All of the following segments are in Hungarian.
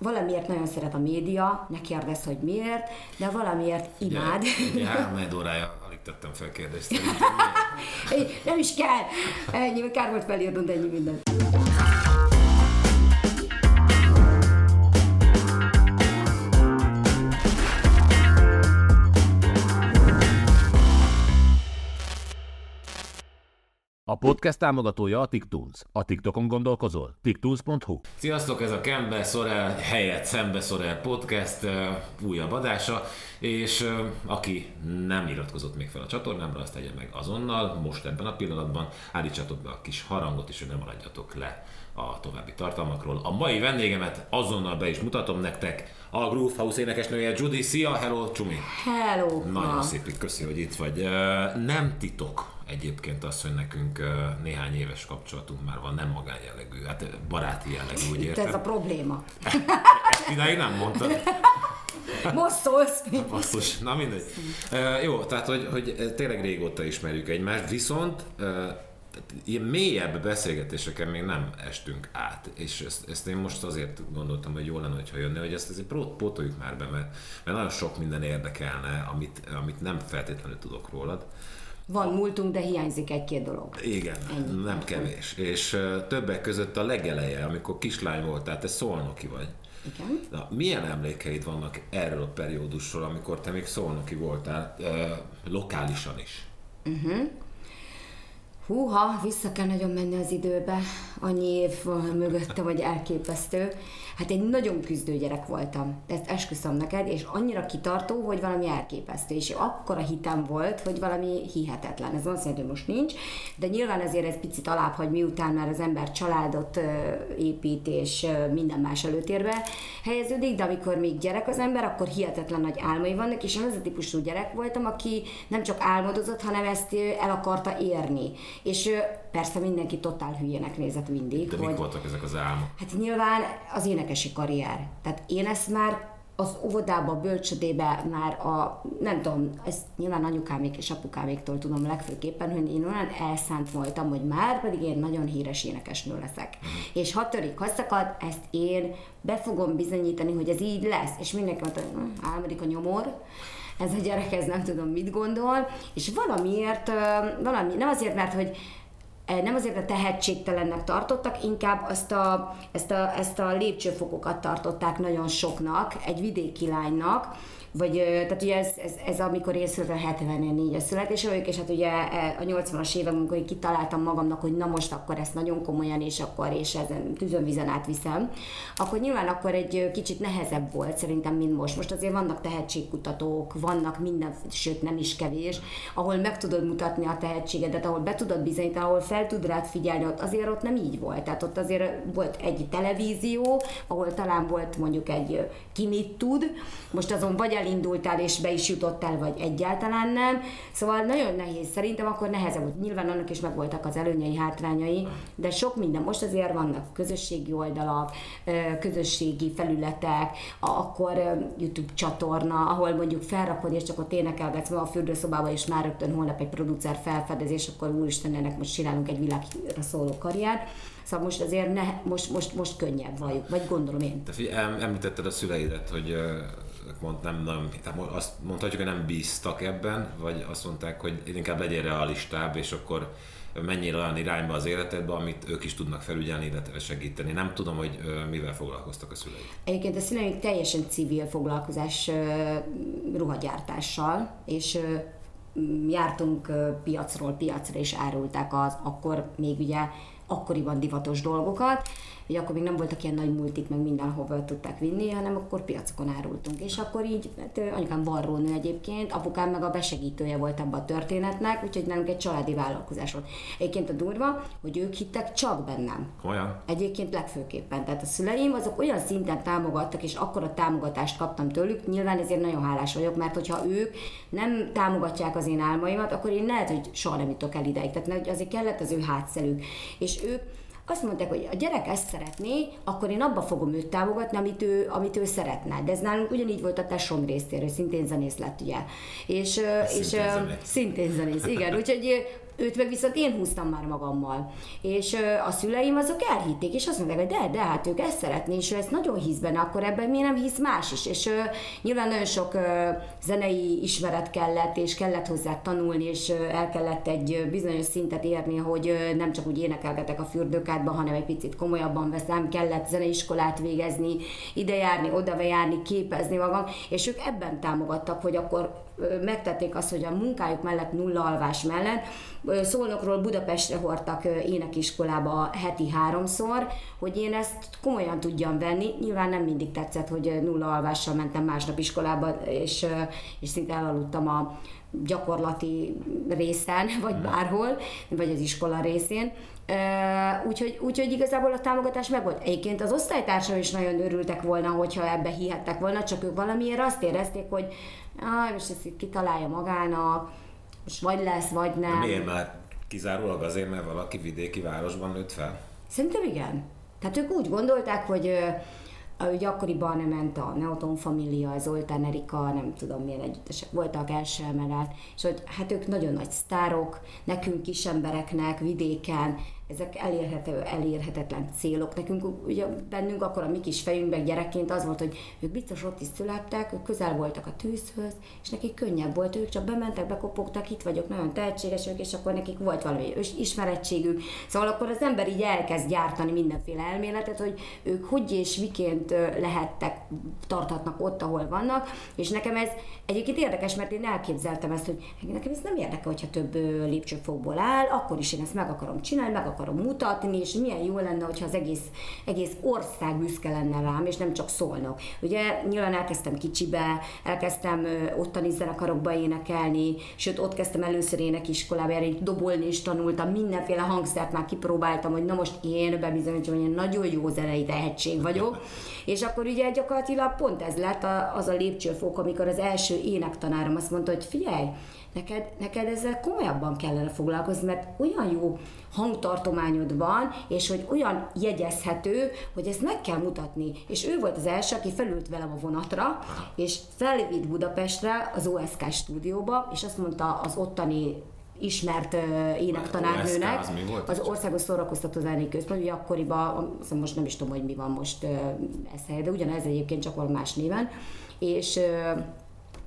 valamiért nagyon szeret a média, ne kérdezz, hogy miért, de valamiért imád. Ugye, három órája alig tettem fel kérdést. nem is kell. Ennyi, kár volt felírnod ennyi mindent. Podcast támogatója a TikTunes. A TikTokon gondolkozol? TikTunes.hu Sziasztok, ez a Kembe Szorel helyett Szembe Szorel podcast újabb adása, és aki nem iratkozott még fel a csatornámra, azt tegye meg azonnal, most ebben a pillanatban, állítsatok be a kis harangot, és hogy nem maradjatok le a további tartalmakról. A mai vendégemet azonnal be is mutatom nektek, a Groove House énekesnője Judy. Szia, hello, Csumi! Hello! Nagyon szép, köszi, hogy itt vagy. Nem titok egyébként az, hogy nekünk néhány éves kapcsolatunk már van, nem magánjellegű, hát baráti jellegű, úgy értem. Ez a probléma. Ezt idáig nem mondtad. Most szólsz. Basszus, na mindegy. Uh, jó, tehát hogy, hogy tényleg régóta ismerjük egymást, viszont uh, ilyen mélyebb beszélgetéseken még nem estünk át, és ezt, ezt én most azért gondoltam, hogy jó lenne, hogyha jönne, hogy ezt azért pótoljuk már be, mert, mert nagyon sok minden érdekelne, amit, amit nem feltétlenül tudok rólad. Van múltunk, de hiányzik egy-két dolog. Igen, Ennyi. nem kevés. És uh, többek között a legeleje, amikor kislány voltál, te szolnoki vagy. Igen. Na, milyen emlékeid vannak erről a periódusról, amikor te még szolnoki voltál, uh, lokálisan is? Uh-huh. Húha, vissza kell nagyon menni az időbe, annyi év mögötte, vagy elképesztő. Hát egy nagyon küzdő gyerek voltam, ezt esküszöm neked, és annyira kitartó, hogy valami elképesztő, és akkora hitem volt, hogy valami hihetetlen. Ez azt jelenti, hogy most nincs, de nyilván ezért ez picit alább, hogy miután már az ember családot épít, és minden más előtérbe helyeződik, de amikor még gyerek az ember, akkor hihetetlen nagy álmai vannak, és én az a típusú gyerek voltam, aki nem csak álmodozott, hanem ezt el akarta érni. És persze mindenki totál hülyének nézett mindig. De hogy, mik voltak ezek az álmok? Hát nyilván az énekesi karrier. Tehát én ezt már az óvodába, bölcsödébe már a, nem tudom, ezt nyilván anyukámék és apukáméktól tudom legfőképpen, hogy én olyan elszánt voltam, hogy már pedig én nagyon híres énekesnő leszek. Uh-huh. És ha törik, ha szakad, ezt én be fogom bizonyítani, hogy ez így lesz. És mindenki mondta, hm, álmodik a nyomor, ez a gyerek, ez nem tudom mit gondol, és valamiért, valami, nem azért, mert hogy nem azért a tehetségtelennek tartottak, inkább azt a, ezt, a, ezt a lépcsőfokokat tartották nagyon soknak, egy vidéki lánynak, vagy, tehát ugye ez, ez, ez amikor én születtem 74-es születésre vagyok, és hát ugye e, a 80-as évek, amikor én kitaláltam magamnak, hogy na most akkor ezt nagyon komolyan, és akkor és ezen tűzönvizen átviszem, akkor nyilván akkor egy kicsit nehezebb volt szerintem, mint most. Most azért vannak tehetségkutatók, vannak minden, sőt nem is kevés, ahol meg tudod mutatni a tehetségedet, ahol be tudod bizonyítani, ahol fel tud rád figyelni, ott azért ott nem így volt. Tehát ott azért volt egy televízió, ahol talán volt mondjuk egy ki mit tud, most azon vagy elindultál és be is jutottál, vagy egyáltalán nem. Szóval nagyon nehéz. Szerintem akkor nehezebb volt. Nyilván annak is megvoltak az előnyei, hátrányai, de sok minden. Most azért vannak közösségi oldalak, közösségi felületek, akkor YouTube csatorna, ahol mondjuk felrakod, és csak ott énekelgetsz a fürdőszobába, és már rögtön holnap egy producer felfedezés, akkor úristen, ennek most csinálunk egy világra szóló karriert. Szóval most azért ne, most, most, most könnyebb valljuk, vagy gondolom én. Te figyelj, említetted a szüleidet, hogy mond, nem, nem, azt mondhatjuk, hogy nem bíztak ebben, vagy azt mondták, hogy inkább legyél realistább, és akkor mennyire olyan irányba az életedbe, amit ők is tudnak felügyelni, illetve segíteni. Nem tudom, hogy mivel foglalkoztak a szüleik. Egyébként a szüleik teljesen civil foglalkozás ruhagyártással, és jártunk piacról piacra, és árulták az akkor még ugye akkoriban divatos dolgokat, hogy akkor még nem voltak ilyen nagy multik, meg mindenhova tudták vinni, hanem akkor piacokon árultunk. És akkor így, hát anyukám varrónő egyébként, apukám meg a besegítője volt ebben a történetnek, úgyhogy nálunk egy családi vállalkozás volt. Egyébként a durva, hogy ők hittek csak bennem. Olyan? Egyébként legfőképpen. Tehát a szüleim azok olyan szinten támogattak, és akkor a támogatást kaptam tőlük, nyilván ezért nagyon hálás vagyok, mert hogyha ők nem támogatják az én álmaimat, akkor én lehet, hogy soha nem jutok el ideig. Tehát azért kellett az ő hátszelük. És ők azt mondták, hogy a gyerek ezt szeretné, akkor én abba fogom őt támogatni, amit ő, amit ő szeretne. De ez nálunk ugyanígy volt a tesom részéről, szintén zenész lett, ugye. És, szintén és zenész. szintén zenész, igen. Úgyhogy őt meg viszont én húztam már magammal. És a szüleim azok elhitték, és azt mondták, hogy de, de, hát ők ezt szeretné, és ő ezt nagyon hisz benne, akkor ebben miért nem hisz más is? És nyilván nagyon sok zenei ismeret kellett, és kellett hozzá tanulni, és el kellett egy bizonyos szintet érni, hogy nem csak úgy énekelgetek a fürdőkádban, hanem egy picit komolyabban veszem, kellett zeneiskolát végezni, ide járni, oda járni, képezni magam, és ők ebben támogattak, hogy akkor megtették azt, hogy a munkájuk mellett nulla alvás mellett Szolnokról Budapestre hordtak énekiskolába heti háromszor, hogy én ezt komolyan tudjam venni. Nyilván nem mindig tetszett, hogy nulla alvással mentem másnap iskolába, és, és szinte elaludtam a gyakorlati részen, vagy bárhol, vagy az iskola részén. Úgyhogy, úgyhogy igazából a támogatás meg volt. Egyébként az osztálytársam is nagyon örültek volna, hogyha ebbe hihettek volna, csak ők valamiért azt érezték, hogy ah, most ezt kitalálja magának, most vagy lesz, vagy nem. De miért már kizárólag azért, mert valaki vidéki városban nőtt fel? Szerintem igen. Tehát ők úgy gondolták, hogy Ugye akkoriban nem ment a Neoton Família, Zoltán Erika, nem tudom milyen együttesek voltak, első emelet, és hogy hát ők nagyon nagy sztárok, nekünk kis embereknek, vidéken, ezek elérhető, elérhetetlen célok. Nekünk, ugye bennünk akkor a mi kis fejünkben gyerekként az volt, hogy ők biztos ott is születtek, ők közel voltak a tűzhöz, és nekik könnyebb volt, ők csak bementek, bekopogtak, itt vagyok, nagyon tehetségesek, és akkor nekik volt valami ismerettségük. Szóval akkor az ember így elkezd gyártani mindenféle elméletet, hogy ők hogy és miként lehettek, tarthatnak ott, ahol vannak, és nekem ez egyébként érdekes, mert én elképzeltem ezt, hogy nekem ez nem érdekel, hogyha több lépcsőfokból áll, akkor is én ezt meg akarom csinálni, meg akarom akarom mutatni, és milyen jó lenne, hogyha az egész, egész ország büszke lenne rám, és nem csak szólnak. Ugye nyilván elkezdtem kicsibe, elkezdtem ottani zenekarokba énekelni, sőt ott kezdtem először énekiskolába, erre dobolni is tanultam, mindenféle hangszert már kipróbáltam, hogy na most én bebizonyítom, hogy én nagyon jó zenei tehetség vagyok. És akkor ugye gyakorlatilag pont ez lett az a lépcsőfok, amikor az első énektanárom azt mondta, hogy figyelj, neked, neked ezzel komolyabban kellene foglalkozni, mert olyan jó hangtartományod van, és hogy olyan jegyezhető, hogy ezt meg kell mutatni. És ő volt az első, aki felült velem a vonatra, és felvitt Budapestre az OSK stúdióba, és azt mondta az ottani ismert uh, énektanárnőnek, az, az Országos Szórakoztató Zenei Központ, ugye akkoriban, most nem is tudom, hogy mi van most uh, ez de ugyanez egyébként csak valami más néven, és uh,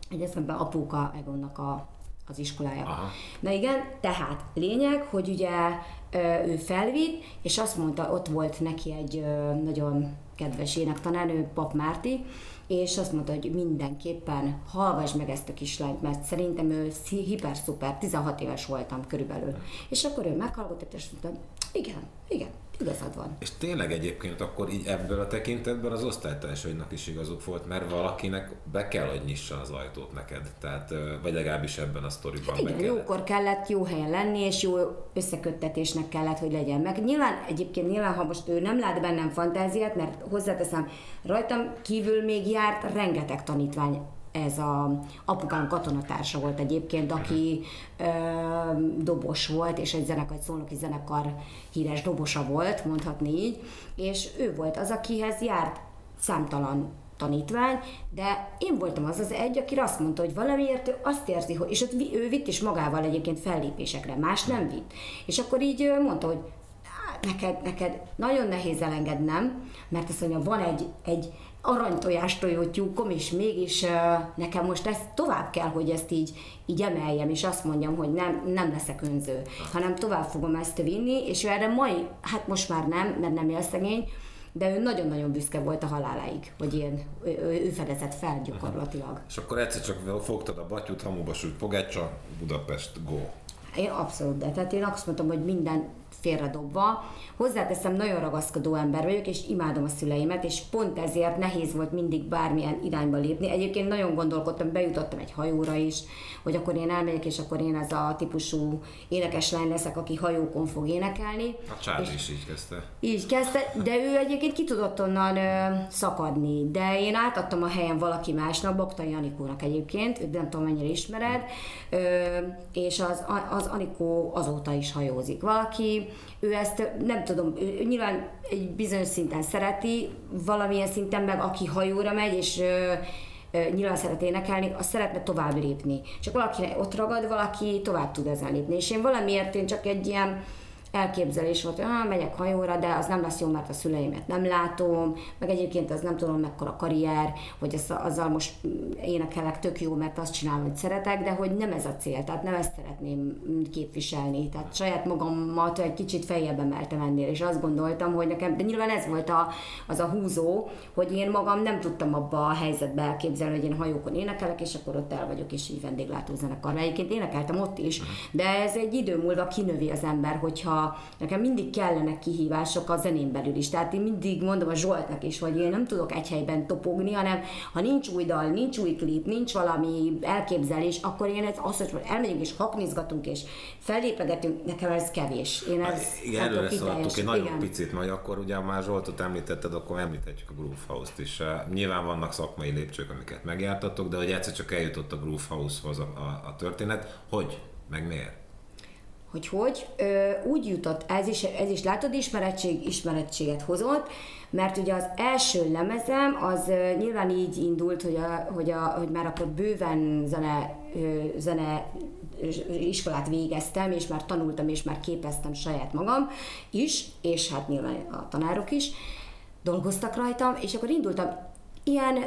egy eszemben apuka Egonnak a az iskolája. Aha. Na igen, tehát lényeg, hogy ugye ő felvitt, és azt mondta, ott volt neki egy nagyon kedves énektanárnő, Pap Márti, és azt mondta, hogy mindenképpen hallgass meg ezt a kislányt, mert szerintem ő hiper-szuper, 16 éves voltam körülbelül. És akkor ő meghallgatott, és mondta, igen, igen, igazad van. És tényleg egyébként akkor így ebből a tekintetben az osztálytársaidnak is igazuk volt, mert valakinek be kell, hogy nyissa az ajtót neked. Tehát, vagy legalábbis ebben a sztoriban hát igen, be jókor kellett jó helyen lenni, és jó összeköttetésnek kellett, hogy legyen. Meg nyilván egyébként nyilván, ha most ő nem lát bennem fantáziát, mert hozzáteszem, rajtam kívül még járt rengeteg tanítvány ez a apukám katonatársa volt egyébként, aki ö, dobos volt, és egy zenekar, egy szolnoki zenekar híres dobosa volt, mondhatni így, és ő volt az, akihez járt számtalan tanítvány, de én voltam az az egy, aki azt mondta, hogy valamiért ő azt érzi, hogy, és ott ő vitt is magával egyébként fellépésekre, más nem vitt. És akkor így mondta, hogy neked, neked nagyon nehéz elengednem, mert azt mondja, van egy, egy, aranytojás tojótyúkom, és mégis nekem most ezt tovább kell, hogy ezt így, így emeljem, és azt mondjam, hogy nem, nem leszek önző, hanem tovább fogom ezt vinni, és ő erre mai, hát most már nem, mert nem él szegény, de ő nagyon-nagyon büszke volt a haláláig, hogy ilyen, ő, ő fedezett fel gyakorlatilag. És akkor egyszer csak fogtad a batyút, hamuba sült pogácsa, Budapest, go. Én abszolút, de tehát én azt mondtam, hogy minden félredobva. Hozzáteszem, nagyon ragaszkodó ember vagyok, és imádom a szüleimet, és pont ezért nehéz volt mindig bármilyen irányba lépni. Egyébként nagyon gondolkodtam, bejutottam egy hajóra is, hogy akkor én elmegyek, és akkor én ez a típusú énekes lány leszek, aki hajókon fog énekelni. A Charlie is így kezdte. Így kezdte, de ő egyébként ki tudott onnan ö, szakadni, de én átadtam a helyen valaki másnak, Boktai Anikónak egyébként, őt nem tudom mennyire ismered, ö, és az, az Anikó azóta is hajózik. Valaki, ő ezt nem tudom, ő nyilván egy bizonyos szinten szereti, valamilyen szinten meg aki hajóra megy, és nyilván szeret énekelni, az szeretne tovább lépni. Csak valaki ott ragad, valaki tovább tud ezen lépni. És én valamiért én csak egy ilyen elképzelés volt, hogy ah, megyek hajóra, de az nem lesz jó, mert a szüleimet nem látom, meg egyébként az nem tudom mekkora karrier, hogy ezt, azzal most énekelek tök jó, mert azt csinálom, hogy szeretek, de hogy nem ez a cél, tehát nem ezt szeretném képviselni. Tehát saját magamat egy kicsit feljebb emeltem ennél, és azt gondoltam, hogy nekem, de nyilván ez volt a, az a húzó, hogy én magam nem tudtam abba a helyzetbe elképzelni, hogy én hajókon énekelek, és akkor ott el vagyok, és így vendéglátó zenekar. Egyébként énekeltem ott is, de ez egy idő múlva kinövi az ember, hogyha nekem mindig kellenek kihívások a zenén belül is. Tehát én mindig mondom a Zsoltnak is, hogy én nem tudok egy helyben topogni, hanem ha nincs új dal, nincs új klip, nincs valami elképzelés, akkor én ez azt, hogy elmegyünk és haknizgatunk és fellépegetünk, nekem ez kevés. Én hát, ez igen, előre szaladtuk egy nagyon igen. picit, majd akkor ugye már Zsoltot említetted, akkor említhetjük a Groove House-t is. Nyilván vannak szakmai lépcsők, amiket megjártatok, de hogy egyszer csak eljutott a Groove House-hoz a, a, a történet, hogy, meg miért? Hogy hogy, ö, úgy jutott, ez is, ez is látod, ismerettség, ismerettséget hozott, mert ugye az első lemezem az ö, nyilván így indult, hogy, a, hogy, a, hogy már akkor bőven zene, ö, zene iskolát végeztem, és már tanultam, és már képeztem saját magam is, és hát nyilván a tanárok is dolgoztak rajtam, és akkor indultam. Ilyen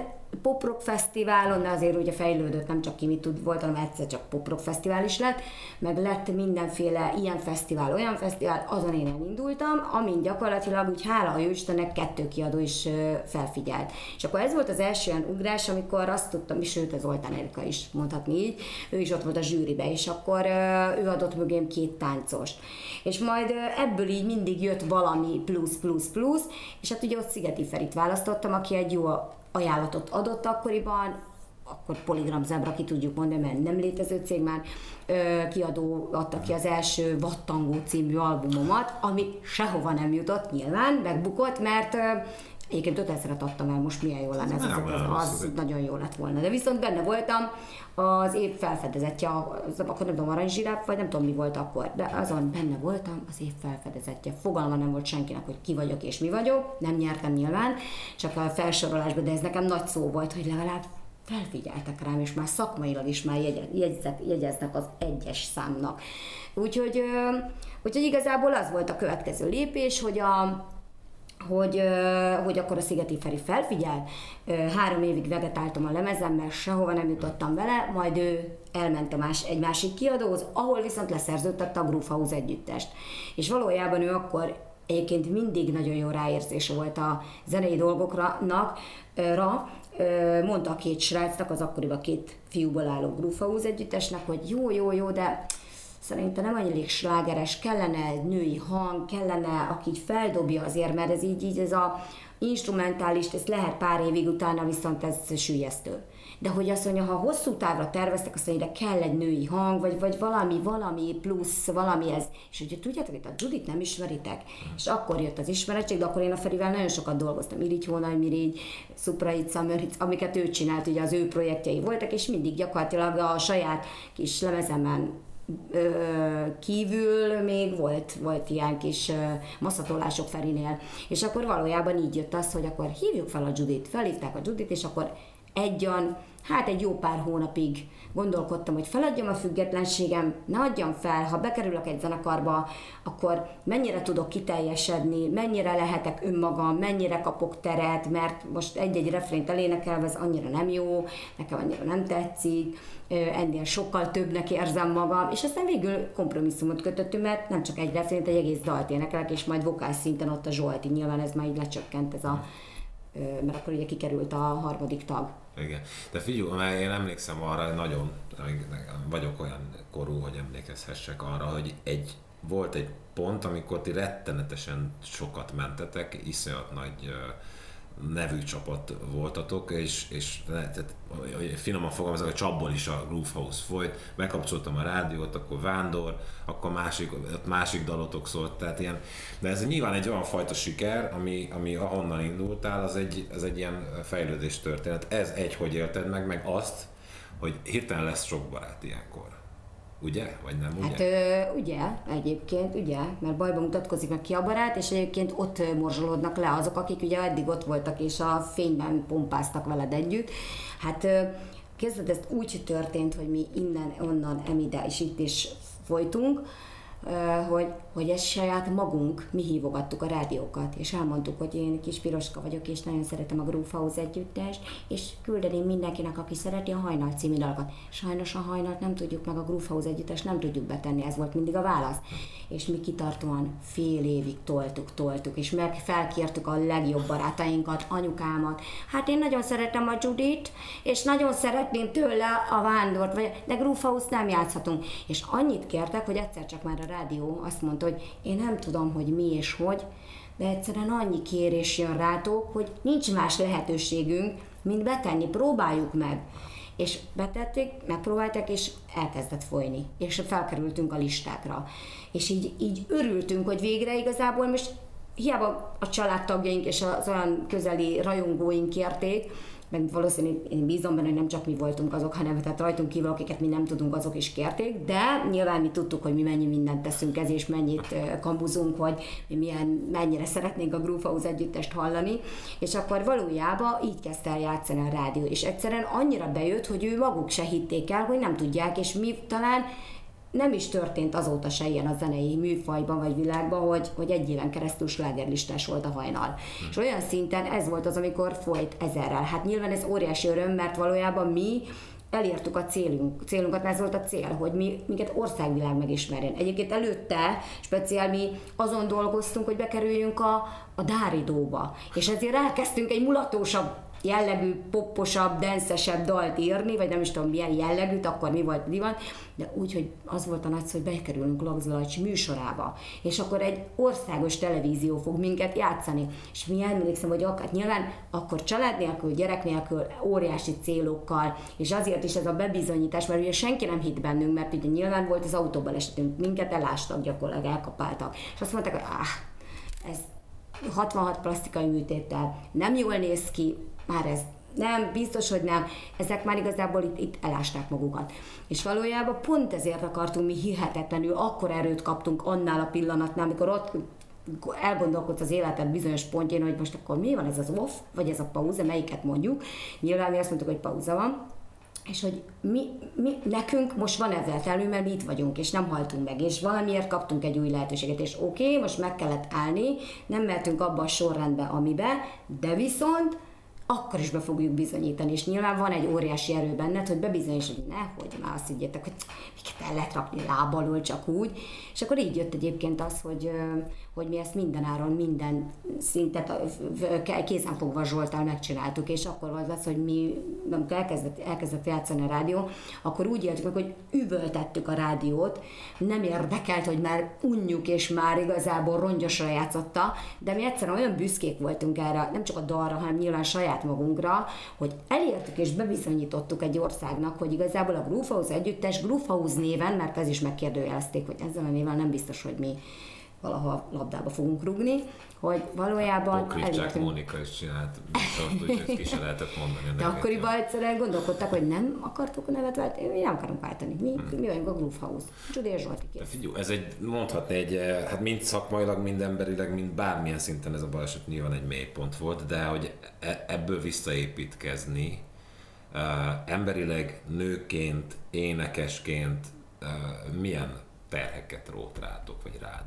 poprock fesztiválon, de azért ugye fejlődött, nem csak ki mit tud, volt, hanem egyszer csak poprock fesztivál is lett, meg lett mindenféle ilyen fesztivál, olyan fesztivál, azon én elindultam, amin gyakorlatilag úgy hála a Istennek kettő kiadó is felfigyelt. És akkor ez volt az első olyan ugrás, amikor azt tudtam, és sőt, az Zoltán Erika is mondhatni így, ő is ott volt a zsűribe, és akkor ő adott mögém két táncost. És majd ebből így mindig jött valami plusz, plusz, plusz, és hát ugye ott Szigeti Ferit választottam, aki egy jó ajánlatot adott akkoriban, akkor Polygram Zebra ki tudjuk mondani, mert nem létező cég már, kiadó adta ki az első Vattangó című albumomat, ami sehova nem jutott nyilván, megbukott, mert Egyébként 5000-et adtam el, most milyen jó lenne ez, az, az, az nagyon jó lett volna. De viszont benne voltam az év felfedezetje, az, akkor nem tudom, aranyzsiráf, vagy nem tudom mi volt akkor, de azon benne voltam, az év felfedezetje. Fogalma nem volt senkinek, hogy ki vagyok és mi vagyok, nem nyertem nyilván, csak a felsorolásban, de ez nekem nagy szó volt, hogy legalább felfigyeltek rám, és már szakmailag is már jegyeznek, jegyeznek az egyes számnak. Úgyhogy, úgyhogy igazából az volt a következő lépés, hogy a, hogy, hogy akkor a Szigeti Feri felfigyel. Három évig vegetáltam a lemezemmel, sehova nem jutottam vele, majd ő elment a más, egy másik kiadóhoz, ahol viszont leszerződtette a House együttest. És valójában ő akkor egyébként mindig nagyon jó ráérzése volt a zenei dolgokra, ra, mondta a két srácnak, az akkoriban két fiúból álló House együttesnek, hogy jó, jó, jó, de szerintem nem elég slágeres, kellene egy női hang, kellene, aki így feldobja azért, mert ez így, így ez a instrumentális, ez lehet pár évig utána, viszont ez sülyeztő. De hogy azt mondja, ha hosszú távra terveztek, azt mondja, de kell egy női hang, vagy, vagy valami, valami plusz, valami ez. És hogyha tudjátok, hogy a Judit nem ismeritek, és akkor jött az ismeretség, de akkor én a Ferivel nagyon sokat dolgoztam, Irigy Hónaj, Mirigy, Szupraic, Mörhic, amiket ő csinált, ugye az ő projektjei voltak, és mindig gyakorlatilag a saját kis lemezemen kívül még volt, volt ilyen kis maszatolások Ferinél. És akkor valójában így jött az, hogy akkor hívjuk fel a Judit. Felhívták a Judit, és akkor egyan, hát egy jó pár hónapig gondolkodtam, hogy feladjam a függetlenségem, ne adjam fel, ha bekerülök egy zenekarba, akkor mennyire tudok kiteljesedni, mennyire lehetek önmagam, mennyire kapok teret, mert most egy-egy refrént elénekelve ez annyira nem jó, nekem annyira nem tetszik, ennél sokkal többnek érzem magam, és aztán végül kompromisszumot kötöttünk, mert nem csak egy refrént, egy egész dalt énekelek, és majd vokál szinten ott a Zsolti, nyilván ez már így lecsökkent ez a mert akkor ugye kikerült a harmadik tag. Igen. De figyelj, mert én emlékszem arra, nagyon vagyok olyan korú, hogy emlékezhessek arra, hogy egy volt egy pont, amikor ti rettenetesen sokat mentetek, iszonyat nagy nevű csapat voltatok, és, és tehát, finoman fogalmazok, a csapból is a Groove House folyt, megkapcsoltam a rádiót, akkor Vándor, akkor másik, másik dalotok szólt, tehát ilyen, de ez nyilván egy olyan fajta siker, ami, ami ahonnan indultál, az egy, az egy ilyen fejlődés történet. Ez egy, hogy élted meg, meg azt, hogy hirtelen lesz sok barát ilyenkor. Ugye? Vagy nem, ugye? Hát ö, ugye, egyébként, ugye, mert bajban mutatkozik meg ki a barát, és egyébként ott morzsolódnak le azok, akik ugye eddig ott voltak, és a fényben pompáztak veled együtt. Hát ö, kezded, ezt úgy történt, hogy mi innen, onnan, emide, és itt is folytunk, hogy, hogy ez saját magunk, mi hívogattuk a rádiókat, és elmondtuk, hogy én kis piroska vagyok, és nagyon szeretem a Groove House együttest, és küldeném mindenkinek, aki szereti a Hajnal című dalokat. Sajnos a Hajnalt nem tudjuk meg, a Groove House együttest nem tudjuk betenni, ez volt mindig a válasz. És mi kitartóan fél évig toltuk, toltuk, és meg felkértük a legjobb barátainkat, anyukámat. Hát én nagyon szeretem a Judit, és nagyon szeretném tőle a vándort, vagy, de Groove House nem játszhatunk. És annyit kértek, hogy egyszer csak már a rádió azt mondta, hogy én nem tudom, hogy mi és hogy, de egyszerűen annyi kérés jön rátok, hogy nincs más lehetőségünk, mint betenni, próbáljuk meg. És betették, megpróbálták, és elkezdett folyni. És felkerültünk a listákra. És így, így örültünk, hogy végre igazából most hiába a családtagjaink és az olyan közeli rajongóink kérték, meg valószínűleg én bízom benne, hogy nem csak mi voltunk azok, hanem tehát rajtunk kívül, akiket mi nem tudunk, azok is kérték, de nyilván mi tudtuk, hogy mi mennyi mindent teszünk ez, és mennyit kambuzunk, vagy milyen, mennyire szeretnénk a Groove House együttest hallani, és akkor valójában így kezdte el játszani a rádió, és egyszerűen annyira bejött, hogy ő maguk se hitték el, hogy nem tudják, és mi talán nem is történt azóta se ilyen a zenei műfajban vagy világban, hogy, hogy egy éven keresztül slágerlistás volt a hajnal. Hm. És olyan szinten ez volt az, amikor folyt ezerrel. Hát nyilván ez óriási öröm, mert valójában mi elértük a célunk, célunkat, mert ez volt a cél, hogy mi, minket országvilág megismerjen. Egyébként előtte speciál mi azon dolgoztunk, hogy bekerüljünk a, a Dáridóba, és ezért elkezdtünk egy mulatósabb jellegű, popposabb, denszesebb dalt írni, vagy nem is tudom milyen jellegűt, akkor mi volt divat, de úgy, hogy az volt a nagy hogy bekerülünk Lagzalajcsi műsorába, és akkor egy országos televízió fog minket játszani. És mi emlékszem, hogy akár nyilván akkor család nélkül, gyerek nélkül, óriási célokkal, és azért is ez a bebizonyítás, mert ugye senki nem hitt bennünk, mert ugye nyilván volt az autóban esetünk, minket elástak gyakorlatilag, elkapáltak. És azt mondták, hogy ah, ez 66 plastikai műtéttel nem jól néz ki, már ez nem, biztos, hogy nem. Ezek már igazából itt, itt elásták magukat. És valójában pont ezért akartunk mi hihetetlenül, akkor erőt kaptunk annál a pillanatnál, amikor ott elgondolkodsz az életed bizonyos pontjén, hogy most akkor mi van ez az off, vagy ez a pauza, melyiket mondjuk. Nyilván mi azt mondtuk, hogy pauza van, és hogy mi, mi, nekünk most van ezzel telő, mert mi itt vagyunk, és nem haltunk meg, és valamiért kaptunk egy új lehetőséget, és oké, okay, most meg kellett állni, nem mehetünk abba a sorrendbe, amibe, de viszont akkor is be fogjuk bizonyítani, és nyilván van egy óriási erő benned, hogy bebizonyíts, hogy nehogy már azt higgyétek, hogy miket el lehet rakni lábalól csak úgy, és akkor így jött egyébként az, hogy, hogy mi ezt mindenáron, minden szintet kézenfogva Zsoltál megcsináltuk, és akkor volt az, hogy mi, amikor elkezdett, elkezdett játszani a rádió, akkor úgy éltük meg, hogy üvöltettük a rádiót, nem érdekelt, hogy már unjuk, és már igazából rongyosra játszotta, de mi egyszerűen olyan büszkék voltunk erre, nem csak a dalra, hanem nyilván saját magunkra, hogy elértük és bebizonyítottuk egy országnak, hogy igazából a Groove együttes Groove néven, mert ez is megkérdőjelezték, hogy ezzel a néven nem biztos, hogy mi valaha labdába fogunk rugni, hogy valójában... Pokricsák Mónika is csinált műsort, úgyhogy ki se lehetett mondani. De akkoriban egyszerűen gondolkodtak, hogy nem akartuk a nevet váltani, mi nem akarunk váltani. Mi, hmm. mi vagyunk a Groove House. Judy Zsolti kész. Figyú, ez egy, mondhatni egy, eh, hát mind szakmailag, mind emberileg, mind bármilyen szinten ez a baleset nyilván egy mélypont volt, de hogy e, ebből visszaépítkezni, uh, emberileg, nőként, énekesként uh, milyen terheket rót rátok, vagy rád?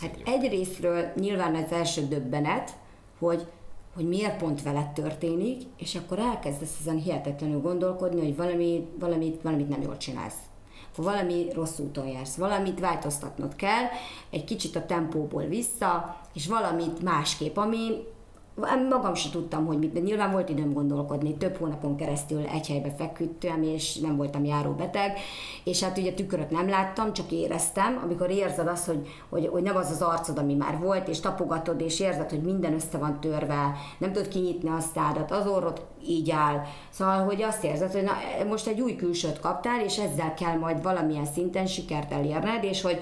Hát egyrésztről nyilván az első döbbenet, hogy, hogy miért pont veled történik, és akkor elkezdesz ezen hihetetlenül gondolkodni, hogy valami, valamit, valamit nem jól csinálsz. Valami rossz úton jársz, valamit változtatnod kell, egy kicsit a tempóból vissza, és valamit másképp, ami magam sem tudtam, hogy mit, de nyilván volt időm gondolkodni. Több hónapon keresztül egy helybe feküdtem, és nem voltam járó beteg, és hát ugye tükröt nem láttam, csak éreztem, amikor érzed azt, hogy, hogy, hogy nem az az arcod, ami már volt, és tapogatod, és érzed, hogy minden össze van törve, nem tudod kinyitni a szádat, az orrod így áll. Szóval, hogy azt érzed, hogy na, most egy új külsőt kaptál, és ezzel kell majd valamilyen szinten sikert elérned, és hogy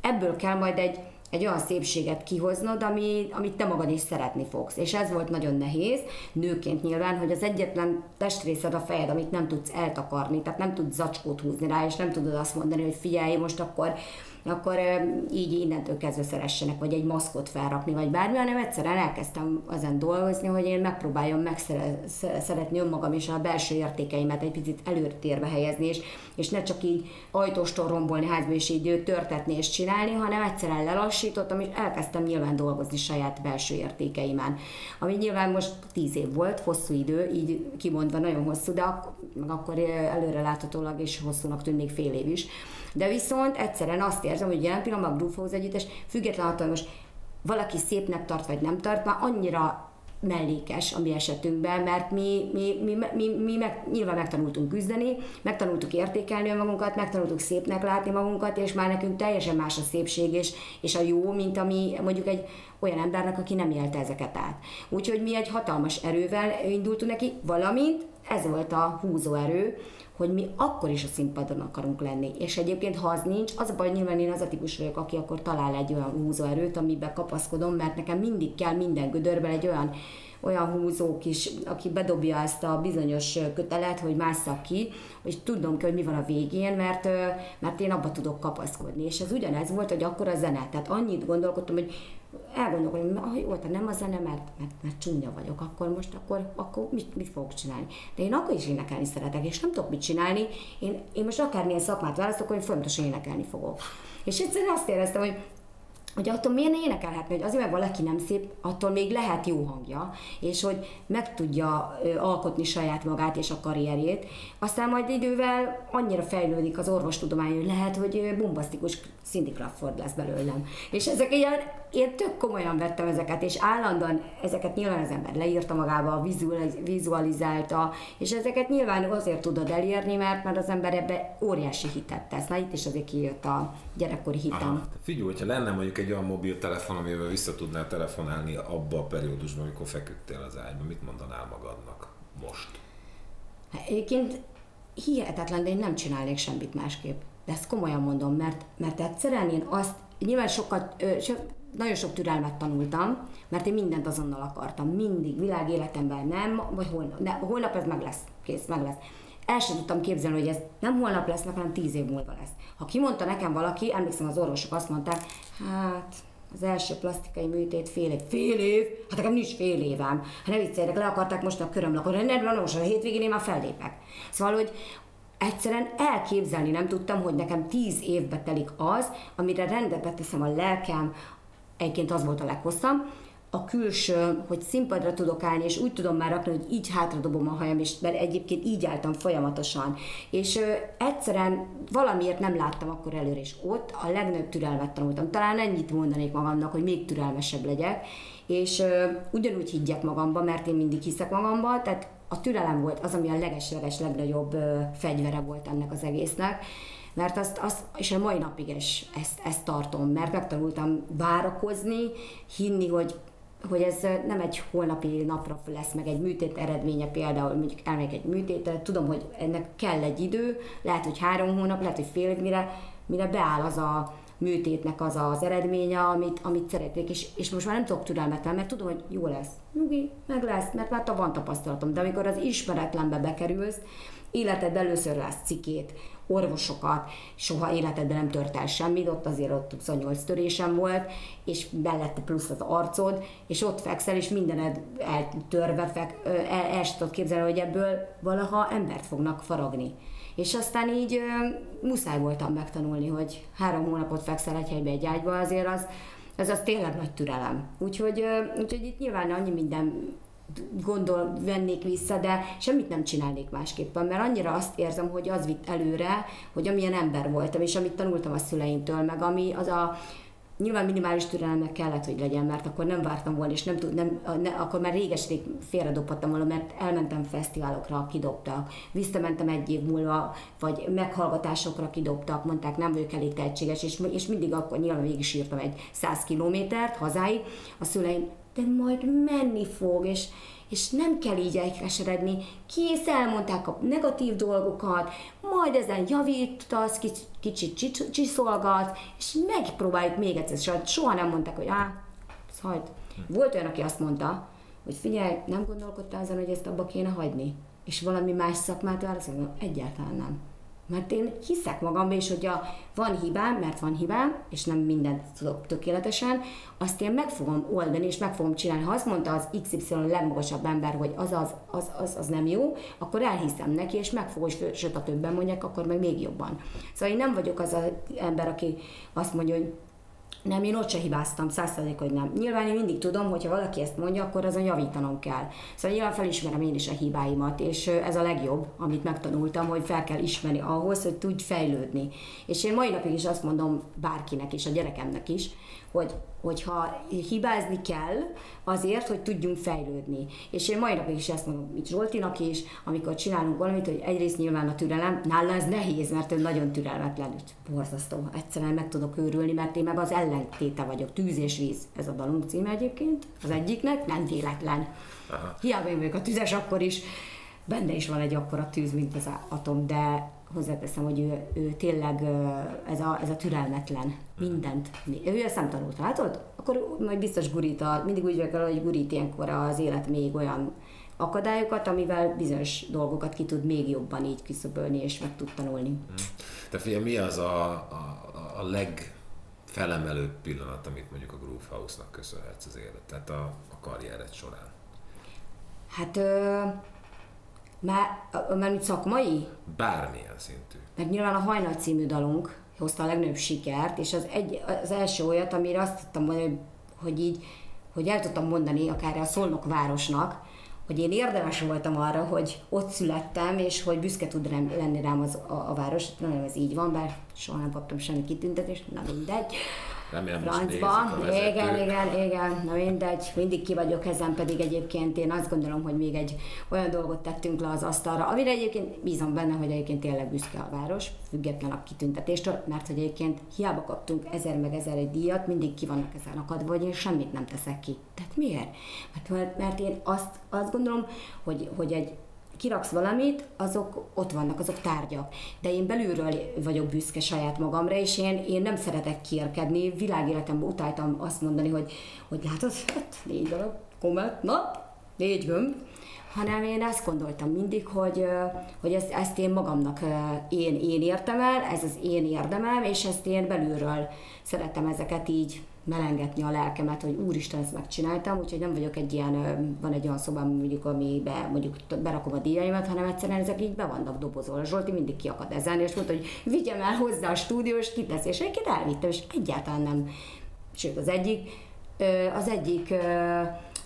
ebből kell majd egy, egy olyan szépséget kihoznod, ami, amit te magad is szeretni fogsz. És ez volt nagyon nehéz, nőként nyilván, hogy az egyetlen testrészed a fejed, amit nem tudsz eltakarni, tehát nem tudsz zacskót húzni rá, és nem tudod azt mondani, hogy figyelj, most akkor akkor így innentől kezdve szeressenek, vagy egy maszkot felrakni, vagy bármi, hanem egyszerűen elkezdtem ezen dolgozni, hogy én megpróbáljam megszeretni önmagam és a belső értékeimet egy picit előtérbe helyezni, és, és ne csak így ajtóstól rombolni házba, és így törtetni és csinálni, hanem egyszerűen lelassítottam, és elkezdtem nyilván dolgozni saját belső értékeimen. Ami nyilván most tíz év volt, hosszú idő, így kimondva nagyon hosszú, de ak- meg akkor előre láthatólag és hosszúnak tűnik fél év is. De viszont egyszerűen azt érzem, hogy jelen pillanatban a Groove együttes, független attól, most valaki szépnek tart, vagy nem tart, már annyira mellékes a mi esetünkben, mert mi, mi, mi, mi, mi meg, nyilván megtanultunk küzdeni, megtanultuk értékelni magunkat, megtanultuk szépnek látni magunkat, és már nekünk teljesen más a szépség és, és a jó, mint ami mondjuk egy olyan embernek, aki nem élte ezeket át. Úgyhogy mi egy hatalmas erővel indultunk neki, valamint ez volt a húzóerő, hogy mi akkor is a színpadon akarunk lenni. És egyébként, ha az nincs, az a baj, nyilván én az a típus vagyok, aki akkor talál egy olyan húzóerőt, amiben kapaszkodom, mert nekem mindig kell minden gödörben egy olyan olyan húzók is, aki bedobja ezt a bizonyos kötelet, hogy másszak ki, és tudom ki, hogy mi van a végén, mert, mert én abba tudok kapaszkodni. És ez ugyanez volt, hogy akkor a zene. Tehát annyit gondolkodtam, hogy elgondolkodom, hogy ah, jó, te nem a zene, mert, mert, mert csúnya vagyok, akkor most akkor, akkor mit, mit fogok csinálni? De én akkor is énekelni szeretek, és nem tudok mit csinálni. Én, én most akármilyen szakmát választok, hogy folyamatosan énekelni fogok. És egyszerűen azt éreztem, hogy hogy attól miért ne énekelhetne, hogy azért, mert valaki nem szép, attól még lehet jó hangja, és hogy meg tudja alkotni saját magát és a karrierjét. Aztán majd idővel annyira fejlődik az orvostudomány, hogy lehet, hogy bombasztikus Cindy Crawford lesz belőlem. És ezek ilyen, én tök komolyan vettem ezeket, és állandóan ezeket nyilván az ember leírta magába, vizualizálta, és ezeket nyilván azért tudod elérni, mert, mert az ember ebbe óriási hitet tesz. Na itt is azért kijött a gyerekkori hitem. Aha. Figyelj, hogyha lenne mondjuk egy olyan mobiltelefon, amivel vissza tudnál telefonálni abba a periódusban, amikor feküdtél az ágyban, mit mondanál magadnak most? Hát egyébként hihetetlen, de én nem csinálnék semmit másképp. De ezt komolyan mondom, mert, mert egyszerűen én azt, nyilván sokat, ö, so, nagyon sok türelmet tanultam, mert én mindent azonnal akartam, mindig, világ életemben nem, vagy holnap, ne, holnap ez meg lesz, kész, meg lesz. El sem tudtam képzelni, hogy ez nem holnap lesz, hanem tíz év múlva lesz. Ha kimondta nekem valaki, emlékszem az orvosok azt mondták, hát az első plastikai műtét fél év. Fél év? Hát nekem nincs fél évem. Hát ne vicceljenek, le akarták most a körömlakot. Nem, most a hétvégén én már fellépek. Szóval, hogy egyszerűen elképzelni nem tudtam, hogy nekem tíz évbe telik az, amire rendbe teszem a lelkem, egyébként az volt a leghosszabb, a külső, hogy színpadra tudok állni, és úgy tudom már rakni, hogy így hátradobom a hajam, és mert egyébként így álltam folyamatosan. És ö, egyszerűen valamiért nem láttam akkor előre, és ott a legnagyobb türelmet tanultam. Talán ennyit mondanék magamnak, hogy még türelmesebb legyek, és ö, ugyanúgy higgyek magamba, mert én mindig hiszek magamba, tehát a türelem volt az, ami a leges-leges legnagyobb ö, fegyvere volt ennek az egésznek mert azt, azt és a mai napig is ezt, ezt tartom, mert megtanultam várakozni, hinni, hogy hogy ez nem egy holnapi napra lesz meg egy műtét eredménye, például mondjuk elmegyek egy műtétre, tudom, hogy ennek kell egy idő, lehet, hogy három hónap, lehet, hogy fél év, mire, mire beáll az a műtétnek az az eredménye, amit, amit szeretnék, és, és most már nem tudok türelmetlen, mert tudom, hogy jó lesz, nyugi, meg lesz, mert már van tapasztalatom, de amikor az ismeretlenbe bekerülsz, életed először lesz cikét, orvosokat, soha életedben nem tört el semmit, ott azért ott 28 törésem volt, és mellette plusz az arcod, és ott fekszel, és mindened eltörve fek, el, el sem tudod képzelni, hogy ebből valaha embert fognak faragni. És aztán így ö, muszáj voltam megtanulni, hogy három hónapot fekszel egy helybe egy ágyba, azért az, ez az tényleg nagy türelem. Úgyhogy, úgyhogy itt nyilván annyi minden gondol, vennék vissza, de semmit nem csinálnék másképpen, mert annyira azt érzem, hogy az vitt előre, hogy amilyen ember voltam, és amit tanultam a szüleimtől, meg ami az a Nyilván minimális türelmek kellett, hogy legyen, mert akkor nem vártam volna, és nem tud, nem, ne, akkor már réges-rég félredobhattam volna, mert elmentem fesztiválokra, kidobtak, visszamentem egy év múlva, vagy meghallgatásokra kidobtak, mondták, nem vagyok elég tehetséges, és, és mindig akkor nyilván végig írtam egy 100 kilométert hazáig, a szüleim de majd menni fog, és, és nem kell így elkeseredni. Kész, elmondták a negatív dolgokat, majd ezen javítasz, kicsit, kicsit csiszolgat, és megpróbáljuk még egyszer. Soha nem mondták, hogy á, hagyd. Volt olyan, aki azt mondta, hogy figyelj, nem gondolkodtál azon, hogy ezt abba kéne hagyni? És valami más szakmát válaszolni? Egyáltalán nem. Mert én hiszek magamban is, hogyha van hibám, mert van hibám, és nem mindent tudok tökéletesen, azt én meg fogom oldani, és meg fogom csinálni. Ha azt mondta az XY legmagasabb ember, hogy az az, az, az, az nem jó, akkor elhiszem neki, és meg fogom, sőt, a többen mondják, akkor meg még jobban. Szóval én nem vagyok az az ember, aki azt mondja, hogy nem, én ott se hibáztam, százszerzék, hogy nem. Nyilván én mindig tudom, hogy ha valaki ezt mondja, akkor azon javítanom kell. Szóval nyilván felismerem én is a hibáimat, és ez a legjobb, amit megtanultam, hogy fel kell ismerni ahhoz, hogy tudj fejlődni. És én mai napig is azt mondom bárkinek is, a gyerekemnek is, hogy, hogyha hibázni kell azért, hogy tudjunk fejlődni. És én mai napig is ezt mondom, itt Zsoltinak is, amikor csinálunk valamit, hogy egyrészt nyilván a türelem, nála ez nehéz, mert ő nagyon türelmetlen, borzasztó, egyszerűen meg tudok őrülni, mert én meg az ellentéte vagyok, tűz és víz, ez a dalunk címe egyébként, az egyiknek, nem véletlen. Aha. Hiába én vagyok a tüzes, akkor is benne is van egy akkora tűz, mint az atom, de hozzáteszem, hogy ő, ő tényleg ez a, ez a türelmetlen mindent. Ő ezt nem tanulta, látod? Akkor majd biztos gurít, mindig úgy vagyok hogy gurít ilyenkor az élet még olyan akadályokat, amivel bizonyos dolgokat ki tud még jobban így kiszöbölni és meg tud tanulni. Hmm. Te figyelj, mi az a, a, a legfelemelőbb pillanat, amit mondjuk a Groove House-nak köszönhetsz az élet, tehát a, a karriered során? Hát ö, már, már szakmai? Bármilyen szintű. Mert nyilván a Hajnal című dalunk hozta a legnagyobb sikert, és az, egy, az első olyat, amire azt tudtam mondani, hogy így, hogy el tudtam mondani akár a Szolnok városnak, hogy én érdemes voltam arra, hogy ott születtem, és hogy büszke tud rám, lenni rám az, a, a város. Nem, ez így van, bár soha nem kaptam semmi kitüntetést, na mindegy. Remélem francba. Igen, igen, igen, na mindegy, mindig ki vagyok ezen, pedig egyébként én azt gondolom, hogy még egy olyan dolgot tettünk le az asztalra, amire egyébként bízom benne, hogy egyébként tényleg büszke a város, független a kitüntetéstől, mert hogy egyébként hiába kaptunk ezer meg ezer egy díjat, mindig ki vannak ezen akadva, hogy én semmit nem teszek ki. Tehát miért? Mert, mert én azt, azt gondolom, hogy, hogy egy kiraksz valamit, azok ott vannak, azok tárgyak. De én belülről vagyok büszke saját magamra, és én, én nem szeretek kérkedni. Világéletemben utáltam azt mondani, hogy, hogy látod, hát négy darab komet, na, négy gömb, hanem én ezt gondoltam mindig, hogy, hogy ezt, ezt én magamnak én, én értem el, ez az én érdemem, és ezt én belülről szeretem ezeket így melengetni a lelkemet, hogy úristen, ezt megcsináltam, úgyhogy nem vagyok egy ilyen, van egy olyan szobám, mondjuk, amiben mondjuk berakom a díjaimat, hanem egyszerűen ezek így be vannak dobozolva. Zsolti mindig kiakad ezen, és mondta, hogy vigyem el hozzá a stúdió, és kitesz, és egyébként elvittem, és egyáltalán nem. Sőt, az egyik, az egyik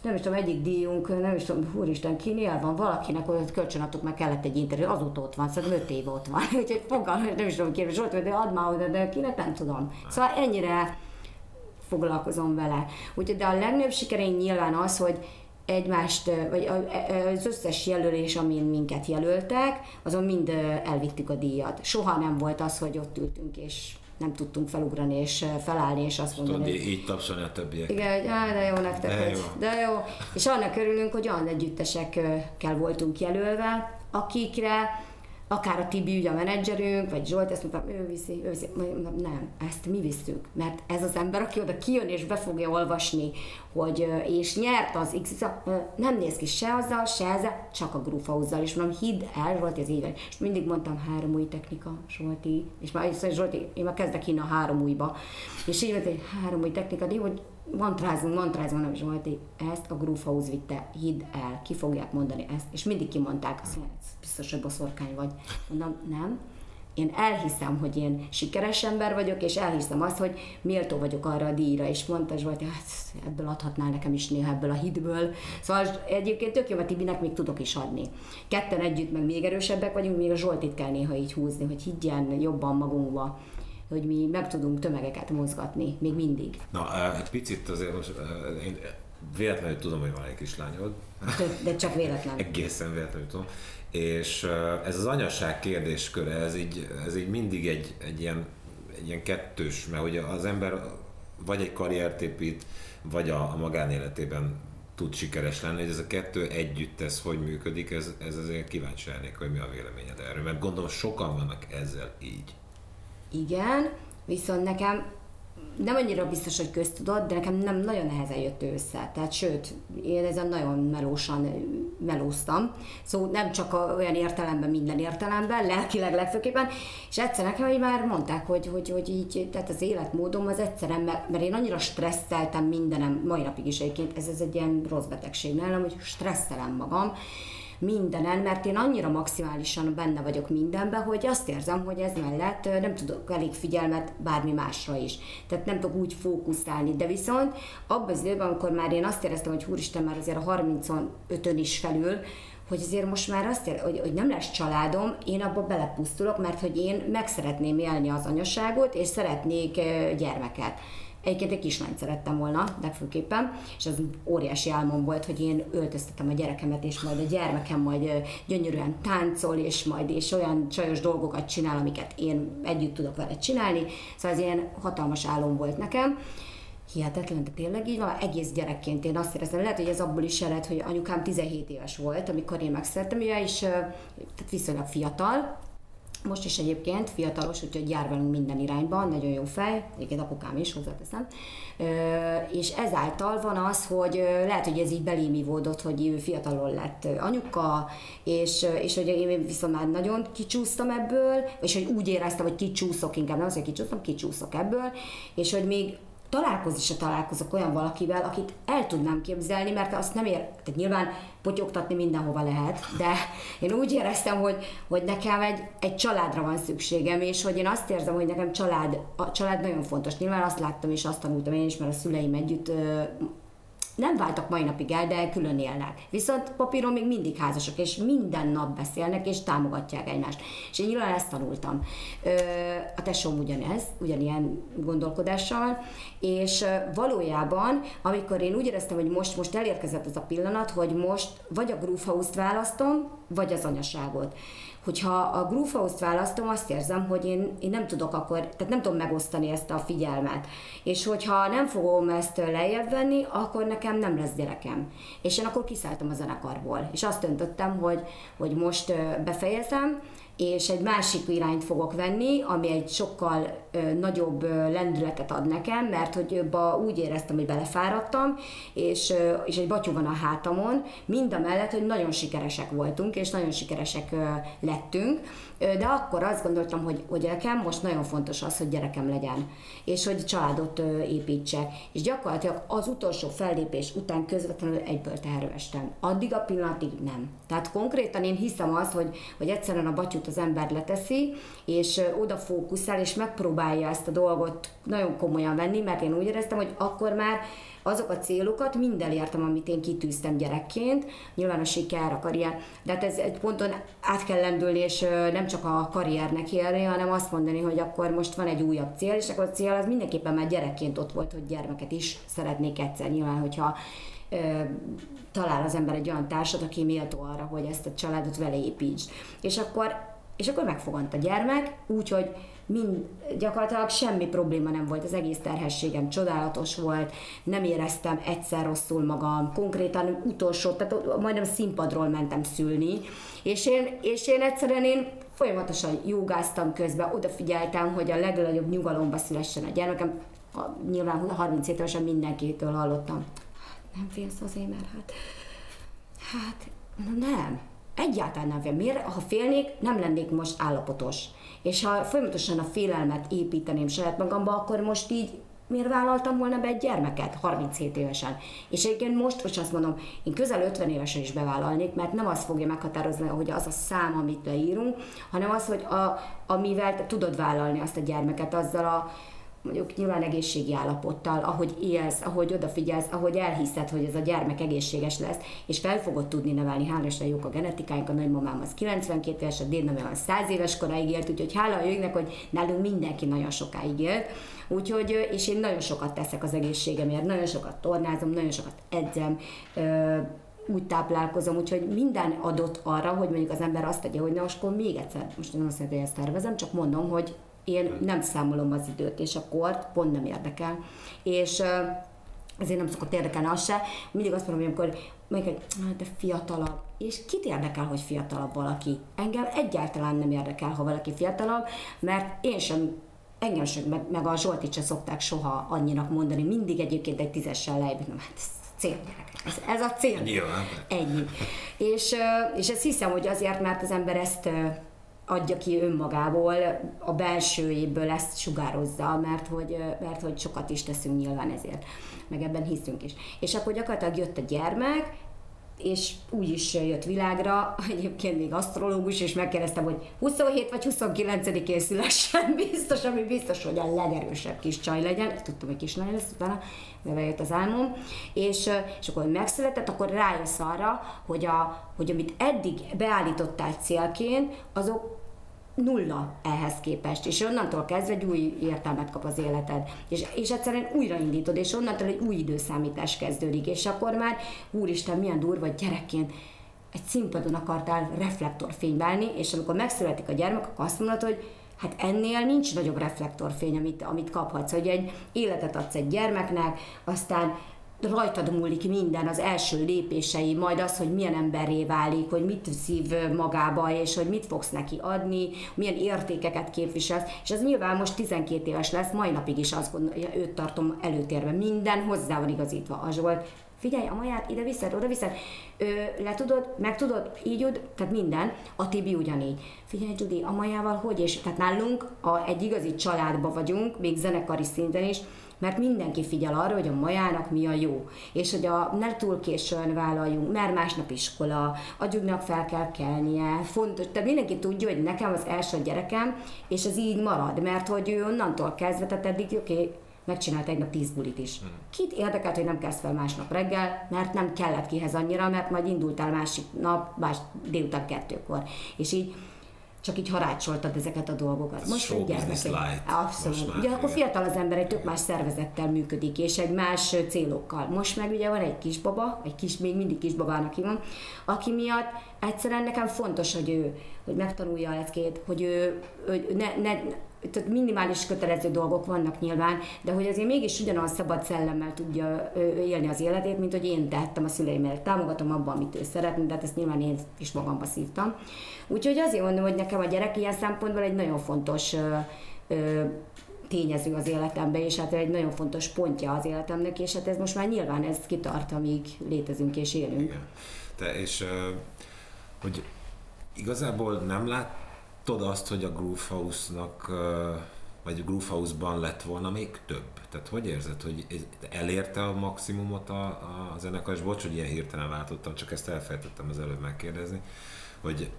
nem is tudom, egyik díjunk, nem is tudom, úristen, kinél van, valakinek hogy kölcsönadtuk, meg kellett egy interjú, azóta ott van, szóval öt év ott van, úgyhogy fogalmam, nem is tudom, kérdés, Zsolt, de add már oda, de kinek nem tudom. Szóval ennyire foglalkozom vele. Úgyhogy de a legnagyobb sikereink nyilván az, hogy egymást, vagy az összes jelölés, amin minket jelöltek, azon mind elvittük a díjat. Soha nem volt az, hogy ott ültünk és nem tudtunk felugrani és felállni, és azt mondani. Tudod, így tapsolni a többiek. Igen, hogy á, de jó nektek, de hogy, jó. de jó. És annak örülünk, hogy olyan együttesekkel voltunk jelölve, akikre akár a Tibi, ugye a menedzserünk, vagy Zsolt, ezt mondtam, ő viszi, ő viszi. Mondtam, nem, ezt mi visszük, mert ez az ember, aki oda kijön és be fogja olvasni, hogy és nyert az X, nem néz ki se azzal, se ezzel, csak a Grufauzzal, és mondom, hidd el, Zsolti, ez így. És mindig mondtam, három új technika, Zsolti, és már is Zsolti, én már kezdek hinni a három újba. És így mondtam, hogy három új technika, de hogy mantrázunk, mantrázunk, nem is volt, ezt a Groovehouse vitte, hidd el, ki fogják mondani ezt, és mindig kimondták, azt mondja, biztos, hogy boszorkány vagy. Mondom, nem, én elhiszem, hogy én sikeres ember vagyok, és elhiszem azt, hogy méltó vagyok arra a díjra, és mondta hogy hát ebből adhatnál nekem is néha ebből a hitből. Szóval egyébként tök jó, mert Tibinek még tudok is adni. Ketten együtt meg még erősebbek vagyunk, még a Zsoltit kell néha így húzni, hogy higgyen jobban magunkba hogy mi meg tudunk tömegeket mozgatni, még mindig. Na, egy picit azért most én véletlenül tudom, hogy van egy kislányod. De, csak véletlen. Egészen véletlenül tudom. És ez az anyasság kérdésköre, ez így, ez így mindig egy, egy, ilyen, egy ilyen kettős, mert ugye az ember vagy egy karriert épít, vagy a, a magánéletében tud sikeres lenni, hogy ez a kettő együtt ez hogy működik, ez, ez azért kíváncsi lennék, hogy mi a véleményed erről, mert gondolom sokan vannak ezzel így. Igen, viszont nekem nem annyira biztos, hogy köztudott, de nekem nem nagyon nehezen jött össze. Tehát sőt, én ezen nagyon melósan melóztam. Szóval nem csak olyan értelemben, minden értelemben, lelkileg legfőképpen. És egyszer nekem hogy már mondták, hogy, hogy, hogy így, tehát az életmódom az egyszerűen, mert, mert én annyira stresszeltem mindenem, mai napig is egyébként, ez, ez egy ilyen rossz betegség nálam, hogy stresszelem magam, mindenen, mert én annyira maximálisan benne vagyok mindenben, hogy azt érzem, hogy ez mellett nem tudok elég figyelmet bármi másra is. Tehát nem tudok úgy fókuszálni, de viszont abban az időben, amikor már én azt éreztem, hogy húristen már azért a 35-ön is felül, hogy azért most már azt ér, hogy, hogy nem lesz családom, én abba belepusztulok, mert hogy én meg szeretném élni az anyaságot, és szeretnék gyermeket. Egyébként egy kislányt szerettem volna, legfőképpen, és az óriási álmom volt, hogy én öltöztetem a gyerekemet, és majd a gyermekem majd gyönyörűen táncol, és majd és olyan csajos dolgokat csinál, amiket én együtt tudok vele csinálni. Szóval ez ilyen hatalmas álom volt nekem hihetetlen, de tényleg így van, egész gyerekként én azt éreztem, lehet, hogy ez abból is ered, hogy anyukám 17 éves volt, amikor én megszerettem, és tehát viszonylag fiatal, most is egyébként fiatalos, úgyhogy jár velünk minden irányban, nagyon jó fej, egyébként apukám is hozzáteszem. És ezáltal van az, hogy lehet, hogy ez így belém ivódott, hogy fiatalon lett anyuka, és, és hogy én viszont már nagyon kicsúsztam ebből, és hogy úgy éreztem, hogy kicsúszok, inkább nem az, hogy kicsúsztam, kicsúszok ebből, és hogy még találkozni se találkozok olyan valakivel, akit el tudnám képzelni, mert azt nem ér, tehát nyilván potyogtatni mindenhova lehet, de én úgy éreztem, hogy, hogy nekem egy, egy családra van szükségem, és hogy én azt érzem, hogy nekem család, a család nagyon fontos. Nyilván azt láttam, és azt tanultam én is, mert a szüleim együtt nem váltak mai napig el, de külön élnek. Viszont papíron még mindig házasok, és minden nap beszélnek, és támogatják egymást. És én nyilván ezt tanultam. A tesóm ugyanez, ugyanilyen gondolkodással, és valójában, amikor én úgy éreztem, hogy most, most elérkezett az a pillanat, hogy most vagy a Groove választom, vagy az anyaságot hogyha a Groove választom, azt érzem, hogy én, én nem tudok akkor, tehát nem tudom megosztani ezt a figyelmet. És hogyha nem fogom ezt lejjebb venni, akkor nekem nem lesz gyerekem. És én akkor kiszálltam a zenekarból. És azt döntöttem, hogy, hogy most befejezem, és egy másik irányt fogok venni, ami egy sokkal ö, nagyobb ö, lendületet ad nekem, mert hogy ba, úgy éreztem, hogy belefáradtam, és, ö, és egy batyú van a hátamon, mind a mellett, hogy nagyon sikeresek voltunk, és nagyon sikeresek ö, lettünk, de akkor azt gondoltam, hogy, hogy nekem most nagyon fontos az, hogy gyerekem legyen, és hogy családot építsek. És gyakorlatilag az utolsó fellépés után közvetlenül egyből teherbe estem. Addig a pillanatig nem. Tehát konkrétan én hiszem azt, hogy, hogy egyszerűen a batyút az ember leteszi, és oda fókuszál, és megpróbálja ezt a dolgot nagyon komolyan venni, mert én úgy éreztem, hogy akkor már azok a célokat mind elértem, amit én kitűztem gyerekként, nyilván a siker, a karrier, de hát ez egy ponton át kell lendülni, és nem csak a karriernek élni, hanem azt mondani, hogy akkor most van egy újabb cél, és akkor a cél az mindenképpen már gyerekként ott volt, hogy gyermeket is szeretnék egyszer, nyilván, hogyha talál az ember egy olyan társat, aki méltó arra, hogy ezt a családot vele építs. És akkor, és akkor megfogant a gyermek, úgyhogy mind, gyakorlatilag semmi probléma nem volt, az egész terhességem csodálatos volt, nem éreztem egyszer rosszul magam, konkrétan utolsó, tehát majdnem színpadról mentem szülni, és én, és én egyszerűen én folyamatosan jogáztam közben, odafigyeltem, hogy a legnagyobb nyugalomba szülessen a gyermekem, nyilván 37 évesen mindenkitől hallottam, nem félsz azért, mert hát, hát nem, egyáltalán nem fél. Miért? Ha félnék, nem lennék most állapotos. És ha folyamatosan a félelmet építeném saját magamba, akkor most így miért vállaltam volna be egy gyermeket 37 évesen? És egyébként most, most azt mondom, én közel 50 évesen is bevállalnék, mert nem az fogja meghatározni, hogy az a szám, amit leírunk, hanem az, hogy a, amivel tudod vállalni azt a gyermeket, azzal a mondjuk nyilván egészségi állapottal, ahogy élsz, ahogy odafigyelsz, ahogy elhiszed, hogy ez a gyermek egészséges lesz, és fel fogod tudni nevelni, hála Isten jók a genetikáink, a nagymamám az 92 éves, a dédnevem az 100 éves koráig élt, úgyhogy hála a jöjjnek, hogy nálunk mindenki nagyon sokáig élt, úgyhogy, és én nagyon sokat teszek az egészségemért, nagyon sokat tornázom, nagyon sokat edzem, úgy táplálkozom, úgyhogy minden adott arra, hogy mondjuk az ember azt tegye, hogy na, akkor még egyszer, most nem azt mondja, hogy ezt tervezem, csak mondom, hogy Én nem számolom az időt és a kort, pont nem érdekel. És ezért nem szokott érdekelni az se. Mindig azt mondom, hogy amikor mondjuk, hogy "Ah, de fiatalabb. És kit érdekel, hogy fiatalabb valaki? Engem egyáltalán nem érdekel, ha valaki fiatalabb, mert én sem engem sem, meg, meg a Zsoltit se szokták soha annyinak mondani, mindig egyébként egy tízessel lejjebb, na hát ez cél, gyerekek, ez, ez a cél. Nyilván. Ennyi. És, és ezt hiszem, hogy azért, mert az ember ezt adja ki önmagából, a belsőjéből ezt sugározza, mert hogy, mert hogy sokat is teszünk nyilván ezért, meg ebben hiszünk is. És akkor gyakorlatilag jött a gyermek, és úgy is jött világra, egyébként még asztrológus, és megkérdeztem, hogy 27 vagy 29-én szülessen, biztos, ami biztos, hogy a legerősebb kis csaj legyen, tudtam, hogy kis nagy lesz utána, mivel jött az álmom, és, és akkor, megszületett, akkor rájössz arra, hogy, a, hogy amit eddig beállítottál célként, azok nulla ehhez képest, és onnantól kezdve egy új értelmet kap az életed, és, és egyszerűen újraindítod, és onnantól egy új időszámítás kezdődik, és akkor már, úristen, milyen durva, hogy gyerekként egy színpadon akartál reflektorfénybe és amikor megszületik a gyermek, akkor azt mondod, hogy hát ennél nincs nagyobb reflektorfény, amit, amit kaphatsz, hogy egy életet adsz egy gyermeknek, aztán rajtad múlik minden, az első lépései, majd az, hogy milyen emberré válik, hogy mit szív magába, és hogy mit fogsz neki adni, milyen értékeket képviselsz, és ez nyilván most 12 éves lesz, mai napig is azt gondolja, őt tartom előtérve, minden hozzá van igazítva. A Zsolt, figyelj, a maját ide viszed, oda viszed, ö, le tudod, meg tudod, így ud, tehát minden, a Tibi ugyanígy. Figyelj, Judy, a majával hogy, és tehát nálunk a, egy igazi családba vagyunk, még zenekari szinten is, mert mindenki figyel arra, hogy a majának mi a jó, és hogy a, ne túl későn vállaljunk, mert másnap iskola, agyunknak fel kell kelnie, fontos, tehát mindenki tudja, hogy nekem az első gyerekem, és ez így marad, mert hogy ő onnantól kezdve, tehát eddig oké, okay, megcsinált egy nap tíz bulit is. Kit érdekelt, hogy nem kezd fel másnap reggel, mert nem kellett kihez annyira, mert majd indultál másik nap, más délután kettőkor. És így csak így harácsoltad ezeket a dolgokat. Ez show egy gyermek-. Most Abszolút. Ugye akkor fiatal az ember egy tök más szervezettel működik, és egy más célokkal. Most meg ugye van egy kisbaba, egy kis, még mindig kisbabának hívom, aki miatt egyszerűen nekem fontos, hogy ő, hogy megtanulja a leckét, hogy ő, hogy ne, ne, tehát minimális kötelező dolgok vannak nyilván, de hogy azért mégis ugyanaz szabad szellemmel tudja élni az életét, mint hogy én tettem a szüleimért. Támogatom abban, amit ő szeretne, de hát ezt nyilván én is magamba szívtam. Úgyhogy azért mondom, hogy nekem a gyerek ilyen szempontból egy nagyon fontos ö, ö, tényező az életemben, és hát egy nagyon fontos pontja az életemnek, és hát ez most már nyilván ez kitart, amíg létezünk és élünk. Igen. Te, és hogy igazából nem látod azt, hogy a Groove House-nak vagy a Groove House-ban lett volna még több? Tehát hogy érzed, hogy elérte a maximumot a, a zenekar, és bocs, hogy ilyen hirtelen váltottam, csak ezt elfelejtettem az előbb megkérdezni, hogy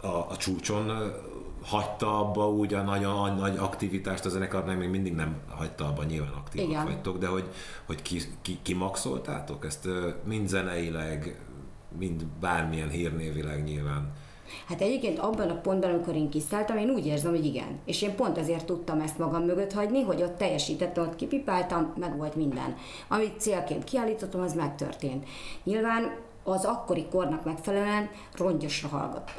a, a csúcson hagyta abba úgy a nagyon nagy aktivitást a zenekar, még mindig nem hagyta abba, nyilván aktívak Igen. vagytok, de hogy, hogy ki, ki, kimaxoltátok ezt mind zeneileg, mind bármilyen hírnévileg nyilván. Hát egyébként abban a pontban, amikor én kiszálltam, én úgy érzem, hogy igen. És én pont azért tudtam ezt magam mögött hagyni, hogy ott teljesítettem, ott kipipáltam, meg volt minden. Amit célként kiállítottam, az megtörtént. Nyilván az akkori kornak megfelelően rongyosra hallgat,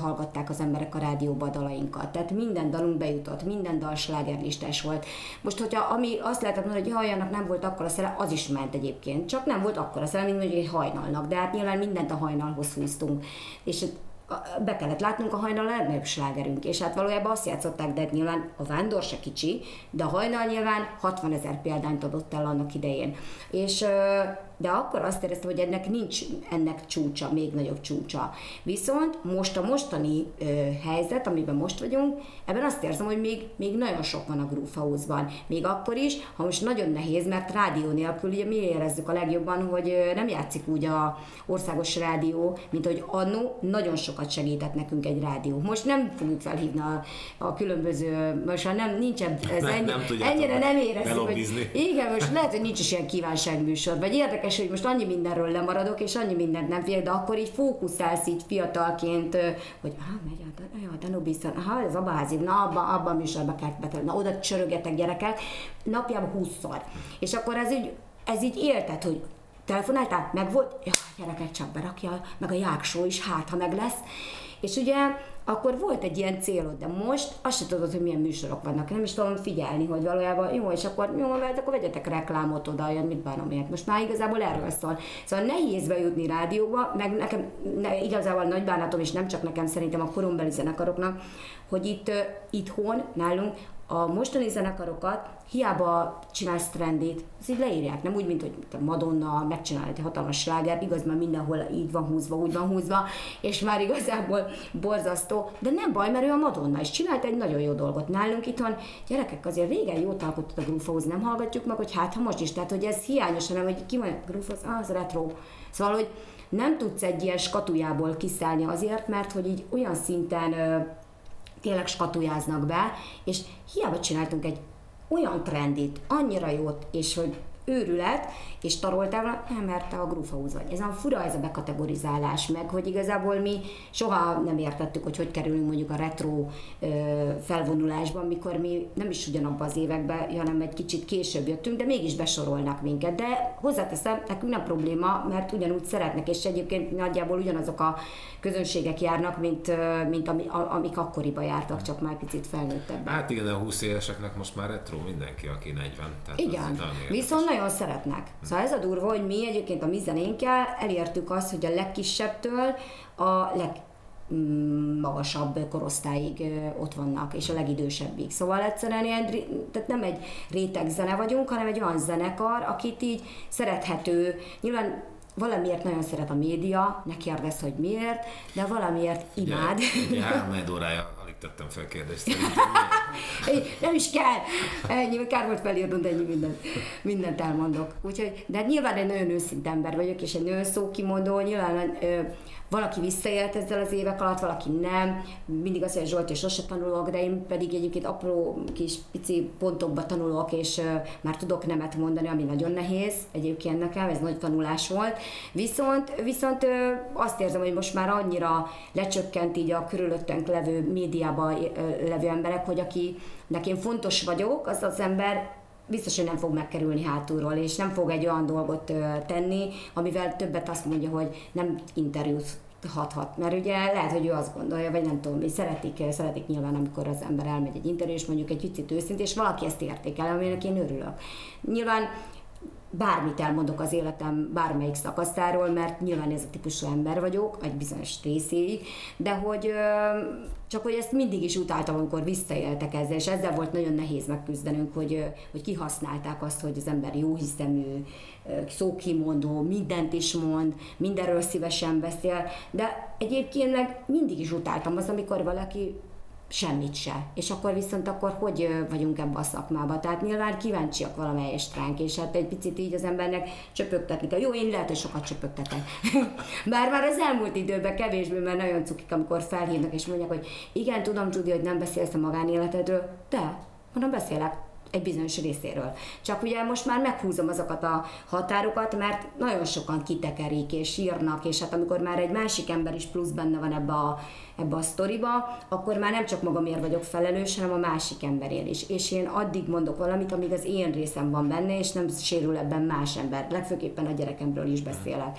hallgatták az emberek a rádióba a dalainkat. Tehát minden dalunk bejutott, minden dal slágerlistás volt. Most, hogyha ami azt lehetett mondani, hogy jaj, annak nem volt akkor a szele, az is ment egyébként. Csak nem volt akkor a szele, mint mondjuk egy hajnalnak. De hát nyilván mindent a hajnalhoz húztunk. És be kellett látnunk a hajnal legnagyobb slágerünk, és hát valójában azt játszották, de hát nyilván a vándor se kicsi, de a hajnal nyilván 60 ezer példányt adott el annak idején. És de akkor azt éreztem, hogy ennek nincs ennek csúcsa, még nagyobb csúcsa. Viszont most a mostani ö, helyzet, amiben most vagyunk, ebben azt érzem, hogy még, még nagyon sok van a Groove House-ban. Még akkor is, ha most nagyon nehéz, mert rádió nélkül ugye mi érezzük a legjobban, hogy nem játszik úgy a országos rádió, mint hogy annó nagyon sokat segített nekünk egy rádió. Most nem fogjuk felhívni a, a különböző, most már nem, nincs ez Nem- ennyi, nem ennyire nem érezzük, hogy igen, most lehet, hogy nincs is ilyen kívánságműsor, vagy érdekes, hogy most annyi mindenről lemaradok, és annyi mindent nem figyelek, de akkor így fókuszálsz így fiatalként, hogy ah, megy a, Dan- a Danubiszen, aha, ez a bázi, na abban abba a műsorba kell betenni, na oda csörögetek gyerekek, napjában húszszor. És akkor ez így, ez így éltet, hogy telefonáltál, meg volt, ja, gyerekek csak berakja, meg a jáksó is, hát ha meg lesz. És ugye akkor volt egy ilyen célod, de most azt se tudod, hogy milyen műsorok vannak. Nem is tudom figyelni, hogy valójában jó, és akkor jó, mert akkor vegyetek reklámot oda, jön, mit bánom ilyet. Most már igazából erről szól. Szóval nehéz bejutni rádióba, meg nekem ne, igazából nagy bánatom, és nem csak nekem, szerintem a korombeli zenekaroknak, hogy itt itthon nálunk a mostani zenekarokat hiába csinálsz trendit, az így leírják, nem úgy, mint hogy a Madonna megcsinál egy hatalmas slágert, igaz, már mindenhol így van húzva, úgy van húzva, és már igazából borzasztó, de nem baj, mert ő a Madonna, és csinált egy nagyon jó dolgot nálunk itthon. Gyerekek, azért régen jót alkotott a Grúfóhoz, nem hallgatjuk meg, hogy hát ha most is, tehát hogy ez hiányos, hanem hogy ki van a Grúfóhoz, ah, az retro. Szóval, hogy nem tudsz egy ilyen skatujából kiszállni azért, mert hogy így olyan szinten tényleg skatujáznak be, és hiába csináltunk egy olyan trendit, annyira jót, és hogy őrület, és taroltál, nem, mert a grúfaúz vagy. Ez a fura ez a bekategorizálás, meg hogy igazából mi soha nem értettük, hogy hogy kerülünk mondjuk a retro ö, felvonulásban, mikor mi nem is ugyanabban az években, hanem egy kicsit később jöttünk, de mégis besorolnak minket. De hozzáteszem, nekünk nem probléma, mert ugyanúgy szeretnek, és egyébként nagyjából ugyanazok a közönségek járnak, mint, mint ami, amik akkoriban jártak, csak már picit felnőttebb. Hát igen, a 20 éveseknek most már retro mindenki, aki 40. Tehát igen, viszont nagyon szeretnek. Szóval ez a durva, hogy mi egyébként a mi zenénkkel elértük azt, hogy a legkisebbtől a leg mm, magasabb korosztályig ott vannak, és a legidősebbig. Szóval egyszerűen ilyen, tehát nem egy réteg zene vagyunk, hanem egy olyan zenekar, akit így szerethető, nyilván valamiért nagyon szeret a média, ne kérdezz, hogy miért, de valamiért imád. Ugye, három órája tettem fel kérdést. nem is kell. Ennyi, kár volt felírnod, ennyi mindent, mindent elmondok. Úgyhogy, de nyilván egy nagyon őszinte ember vagyok, és egy nagyon szókimondó, nyilván ö, valaki visszaélt ezzel az évek alatt, valaki nem. Mindig azt mondja, Zsolt, és sose tanulok, de én pedig egyébként apró kis pici pontokba tanulok, és uh, már tudok nemet mondani, ami nagyon nehéz egyébként nekem, ez nagy tanulás volt. Viszont, viszont uh, azt érzem, hogy most már annyira lecsökkent így a körülöttünk levő médiában uh, levő emberek, hogy aki nekem fontos vagyok, az az ember biztos, hogy nem fog megkerülni hátulról, és nem fog egy olyan dolgot tenni, amivel többet azt mondja, hogy nem interjút hathat, mert ugye lehet, hogy ő azt gondolja, vagy nem tudom, mi szeretik, szeretik nyilván, amikor az ember elmegy egy interjú, és mondjuk egy picit őszint, és valaki ezt értékel, aminek én örülök. Nyilván bármit elmondok az életem bármelyik szakaszáról, mert nyilván ez a típusú ember vagyok, egy bizonyos részéig, de hogy csak hogy ezt mindig is utáltam, amikor visszaéltek ezzel, és ezzel volt nagyon nehéz megküzdenünk, hogy, hogy kihasználták azt, hogy az ember jó hiszemű, szókimondó, mindent is mond, mindenről szívesen beszél, de egyébként meg mindig is utáltam az, amikor valaki semmit se. És akkor viszont akkor hogy vagyunk ebbe a szakmába? Tehát nyilván kíváncsiak valamelyest ránk, és hát egy picit így az embernek csöpögtetni kell. Jó, én lehet, hogy sokat csöpögtetek. Bár már az elmúlt időben kevésbé, mert nagyon cukik, amikor felhívnak és mondják, hogy igen, tudom, Judy, hogy nem beszélsz a magánéletedről, de mondom, beszélek, egy bizonyos részéről. Csak ugye most már meghúzom azokat a határokat, mert nagyon sokan kitekerik és írnak, és hát amikor már egy másik ember is plusz benne van ebbe a, ebbe a sztoriba, akkor már nem csak magamért vagyok felelős, hanem a másik emberért is. És én addig mondok valamit, amíg az én részem van benne, és nem sérül ebben más ember. Legfőképpen a gyerekemről is beszélek.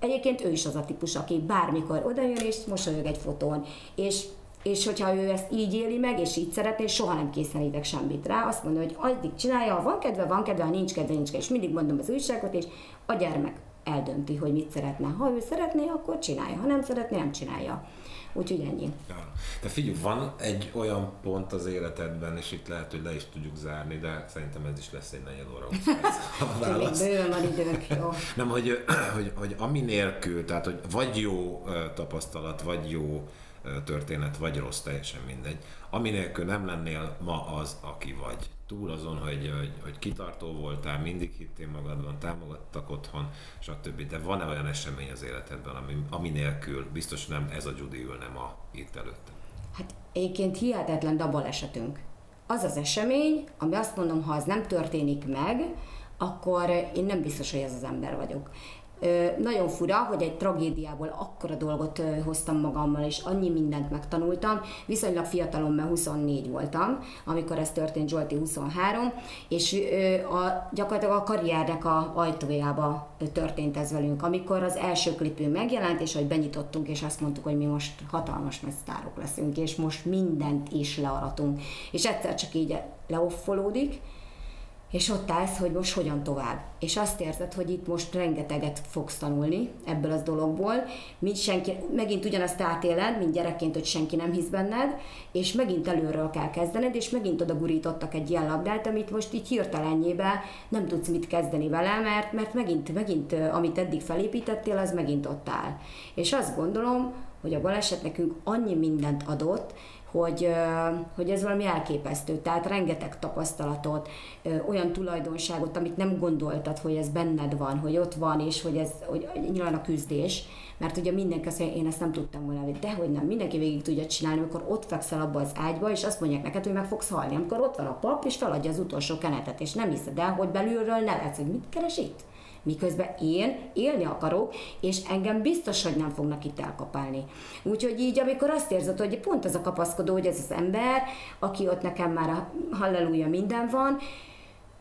Egyébként ő is az a típus, aki bármikor odajön és mosolyog egy fotón, és és hogyha ő ezt így éli meg, és így szeretné, soha nem készenítek semmit rá, azt mondja, hogy addig csinálja, ha van kedve, van kedve, ha nincs kedve, nincs kedve, és mindig mondom az újságot, és a gyermek eldönti, hogy mit szeretne. Ha ő szeretné, akkor csinálja, ha nem szeretné, nem csinálja. Úgyhogy ennyi. Ja. De figyelj, van egy olyan pont az életedben, és itt lehet, hogy le is tudjuk zárni, de szerintem ez is lesz egy negyed óra. válasz. Bőven van időnk, jó. Nem, hogy, hogy, hogy ami nélkül, tehát hogy vagy jó tapasztalat, vagy jó történet, vagy rossz, teljesen mindegy. Ami nélkül nem lennél ma az, aki vagy. Túl azon, hogy, hogy, hogy kitartó voltál, mindig hittél magadban, támogattak otthon, stb. De van-e olyan esemény az életedben, ami, ami nélkül biztos nem ez a Judy ülne ma itt előtte? Hát egyébként hihetetlen dabal esetünk. Az az esemény, ami azt mondom, ha az nem történik meg, akkor én nem biztos, hogy ez az ember vagyok nagyon fura, hogy egy tragédiából akkora dolgot hoztam magammal, és annyi mindent megtanultam. Viszonylag fiatalon, mert 24 voltam, amikor ez történt, Zsolti 23, és a, gyakorlatilag a karriernek a ajtójába történt ez velünk, amikor az első klipünk megjelent, és hogy benyitottunk, és azt mondtuk, hogy mi most hatalmas nagy sztárok leszünk, és most mindent is learatunk. És egyszer csak így leoffolódik, és ott állsz, hogy most hogyan tovább. És azt érzed, hogy itt most rengeteget fogsz tanulni ebből az dologból, mint senki, megint ugyanazt átéled, mint gyerekként, hogy senki nem hisz benned, és megint előről kell kezdened, és megint oda gurítottak egy ilyen labdát, amit most így hirtelenjébe nem tudsz mit kezdeni vele, mert, mert megint, megint, amit eddig felépítettél, az megint ott áll. És azt gondolom, hogy a baleset nekünk annyi mindent adott, hogy, hogy ez valami elképesztő. Tehát rengeteg tapasztalatot, olyan tulajdonságot, amit nem gondoltad, hogy ez benned van, hogy ott van, és hogy ez hogy nyilván a küzdés, mert ugye mindenki azt mondja, én ezt nem tudtam volna, hogy nem, mindenki végig tudja csinálni, amikor ott fekszel abba az ágyba, és azt mondják neked, hogy meg fogsz halni, amikor ott van a pap, és feladja az utolsó kenetet, és nem hiszed el, hogy belülről nevetsz, hogy mit keres itt? Miközben én élni akarok, és engem biztos, hogy nem fognak itt elkapálni. Úgyhogy így, amikor azt érzed, hogy pont az a kapaszkodó, hogy ez az ember, aki ott nekem már a halleluja minden van,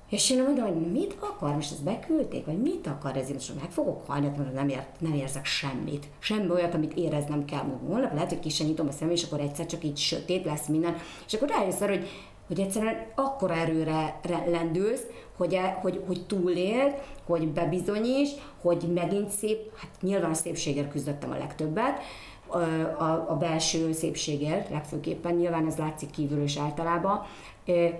és én mondom, hogy mit akar, most ezt beküldték, vagy mit akar ez, most meg fogok halni, mert nem, ér, nem érzek semmit. Semmi olyat, amit éreznem kell. Holnap lehet, hogy kisen nyitom a szemem, és akkor egyszer csak így sötét lesz minden. És akkor rájössz arra, hogy hogy egyszerűen akkora erőre lendülsz, hogy, e, hogy, hogy túléld, hogy bebizonyíts, hogy megint szép, hát nyilván a szépségért küzdöttem a legtöbbet, a, a belső szépségért legfőképpen, nyilván ez látszik kívül is általában,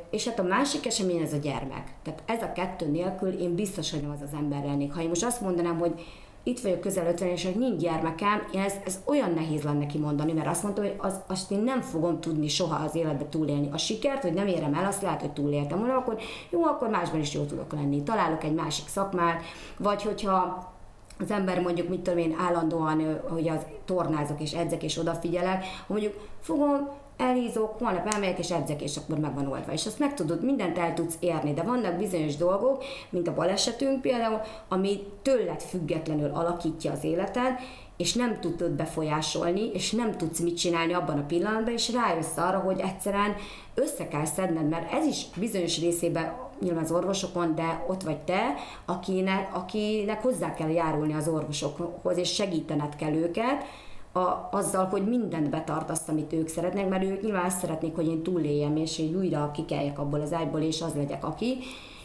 és hát a másik esemény ez a gyermek. Tehát ez a kettő nélkül én biztos, hogy nem az az ember lennék. Ha én most azt mondanám, hogy itt vagyok közel 50 és hogy nincs gyermekem, ez, ez olyan nehéz lenne kimondani, mert azt mondta, hogy az, azt én nem fogom tudni soha az életbe túlélni. A sikert, hogy nem érem el, azt lehet, hogy túléltem volna, akkor jó, akkor másban is jó tudok lenni. Találok egy másik szakmát, vagy hogyha az ember mondjuk, mit tudom én, állandóan, hogy az tornázok és edzek és odafigyelek, mondjuk fogom elhízok, holnap elmegyek és edzek, és akkor meg van oldva. És azt meg tudod, mindent el tudsz érni, de vannak bizonyos dolgok, mint a balesetünk például, ami tőled függetlenül alakítja az életed, és nem tudod befolyásolni, és nem tudsz mit csinálni abban a pillanatban, és rájössz arra, hogy egyszerűen össze kell szedned, mert ez is bizonyos részében nyilván az orvosokon, de ott vagy te, akinek, akinek hozzá kell járulni az orvosokhoz, és segítened kell őket, a, azzal, hogy mindent betartasz, amit ők szeretnek, mert ők nyilván azt szeretnék, hogy én túléljem, és én újra kikeljek abból az ágyból, és az legyek aki,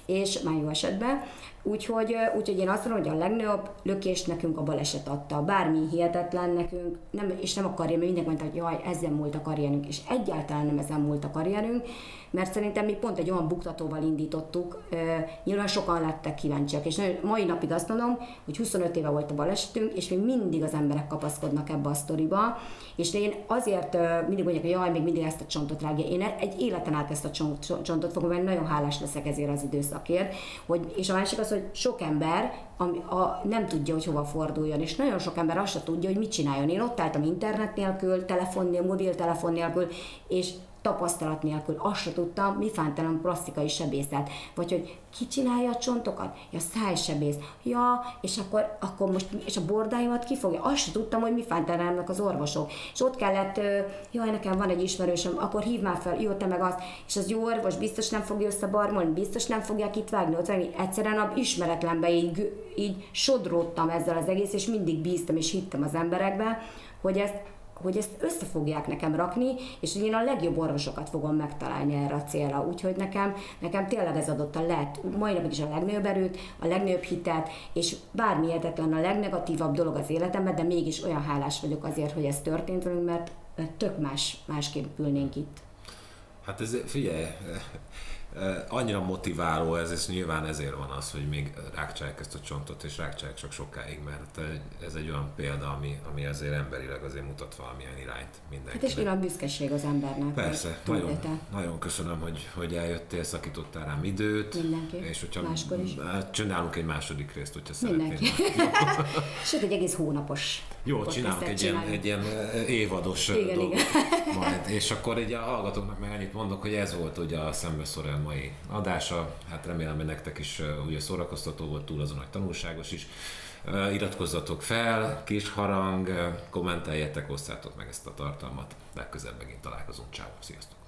és már jó esetben. Úgyhogy, úgyhogy én azt mondom, hogy a legnagyobb lökést nekünk a baleset adta. Bármi hihetetlen nekünk, nem, és nem akarja, mert mindenki mondta, hogy jaj, ezzel múlt a karrierünk, és egyáltalán nem ezen múlt a karrierünk, mert szerintem mi pont egy olyan buktatóval indítottuk, nyilván sokan lettek kíváncsiak, és mai napig azt mondom, hogy 25 éve volt a balesetünk, és még mindig az emberek kapaszkodnak ebbe a sztoriba, és én azért mindig mondják, hogy jaj, még mindig ezt a csontot rágja. Én egy életen át ezt a csontot fogom, mert nagyon hálás leszek ezért az időszakért, hogy, és a másik az, hogy sok ember ami, a, nem tudja, hogy hova forduljon, és nagyon sok ember azt se tudja, hogy mit csináljon. Én ott álltam internet nélkül, telefon nélkül, mobiltelefon nélkül, és tapasztalat nélkül azt se tudtam, mi fántalan plastikai sebészet, vagy hogy ki csinálja a csontokat? Ja, szájsebész. Ja, és akkor, akkor most, és a bordáimat ki fogja? Azt se tudtam, hogy mi fántalannak az orvosok. És ott kellett, jaj, nekem van egy ismerősöm, akkor hív már fel, jó, te meg azt, és az jó orvos biztos nem fogja összebarmolni, biztos nem fogják itt vágni, ott vágni. Egyszerűen a ismeretlenbe így, így sodródtam ezzel az egész, és mindig bíztam és hittem az emberekbe, hogy ezt hogy ezt össze fogják nekem rakni, és hogy én a legjobb orvosokat fogom megtalálni erre a célra. Úgyhogy nekem, nekem tényleg ez adott a lehet, mai napig is a legnagyobb erőt, a legnagyobb hitet, és bármi értetlen a legnegatívabb dolog az életemben, de mégis olyan hálás vagyok azért, hogy ez történt velünk, mert tök más, másképp ülnénk itt. Hát ez, figyelj, annyira motiváló ez, és nyilván ezért van az, hogy még rákcsálják ezt a csontot, és rákcsálják csak sokáig, mert ez egy olyan példa, ami, ami azért emberileg azért mutat valamilyen irányt mindenkinek. Hát és nyilván büszkeség az embernek. Persze, nagyon, nagyon köszönöm, hogy, hogy eljöttél, szakítottál rám időt. Mindenki, és hogyha máskor is. Hát csinálunk egy második részt, hogyha Mindenki. Sőt, egy egész hónapos jó, csinálunk egy ilyen, egy ilyen évados igen, dolgot igen. majd. És akkor így a hallgatóknak meg annyit mondok, hogy ez volt ugye a Szembeszorán mai adása. Hát remélem, hogy nektek is ugye szórakoztató volt, túl azon, hogy tanulságos is. Iratkozzatok fel, kis harang, kommenteljetek, osszátok meg ezt a tartalmat. Legközelebb megint találkozunk. Ciao, sziasztok!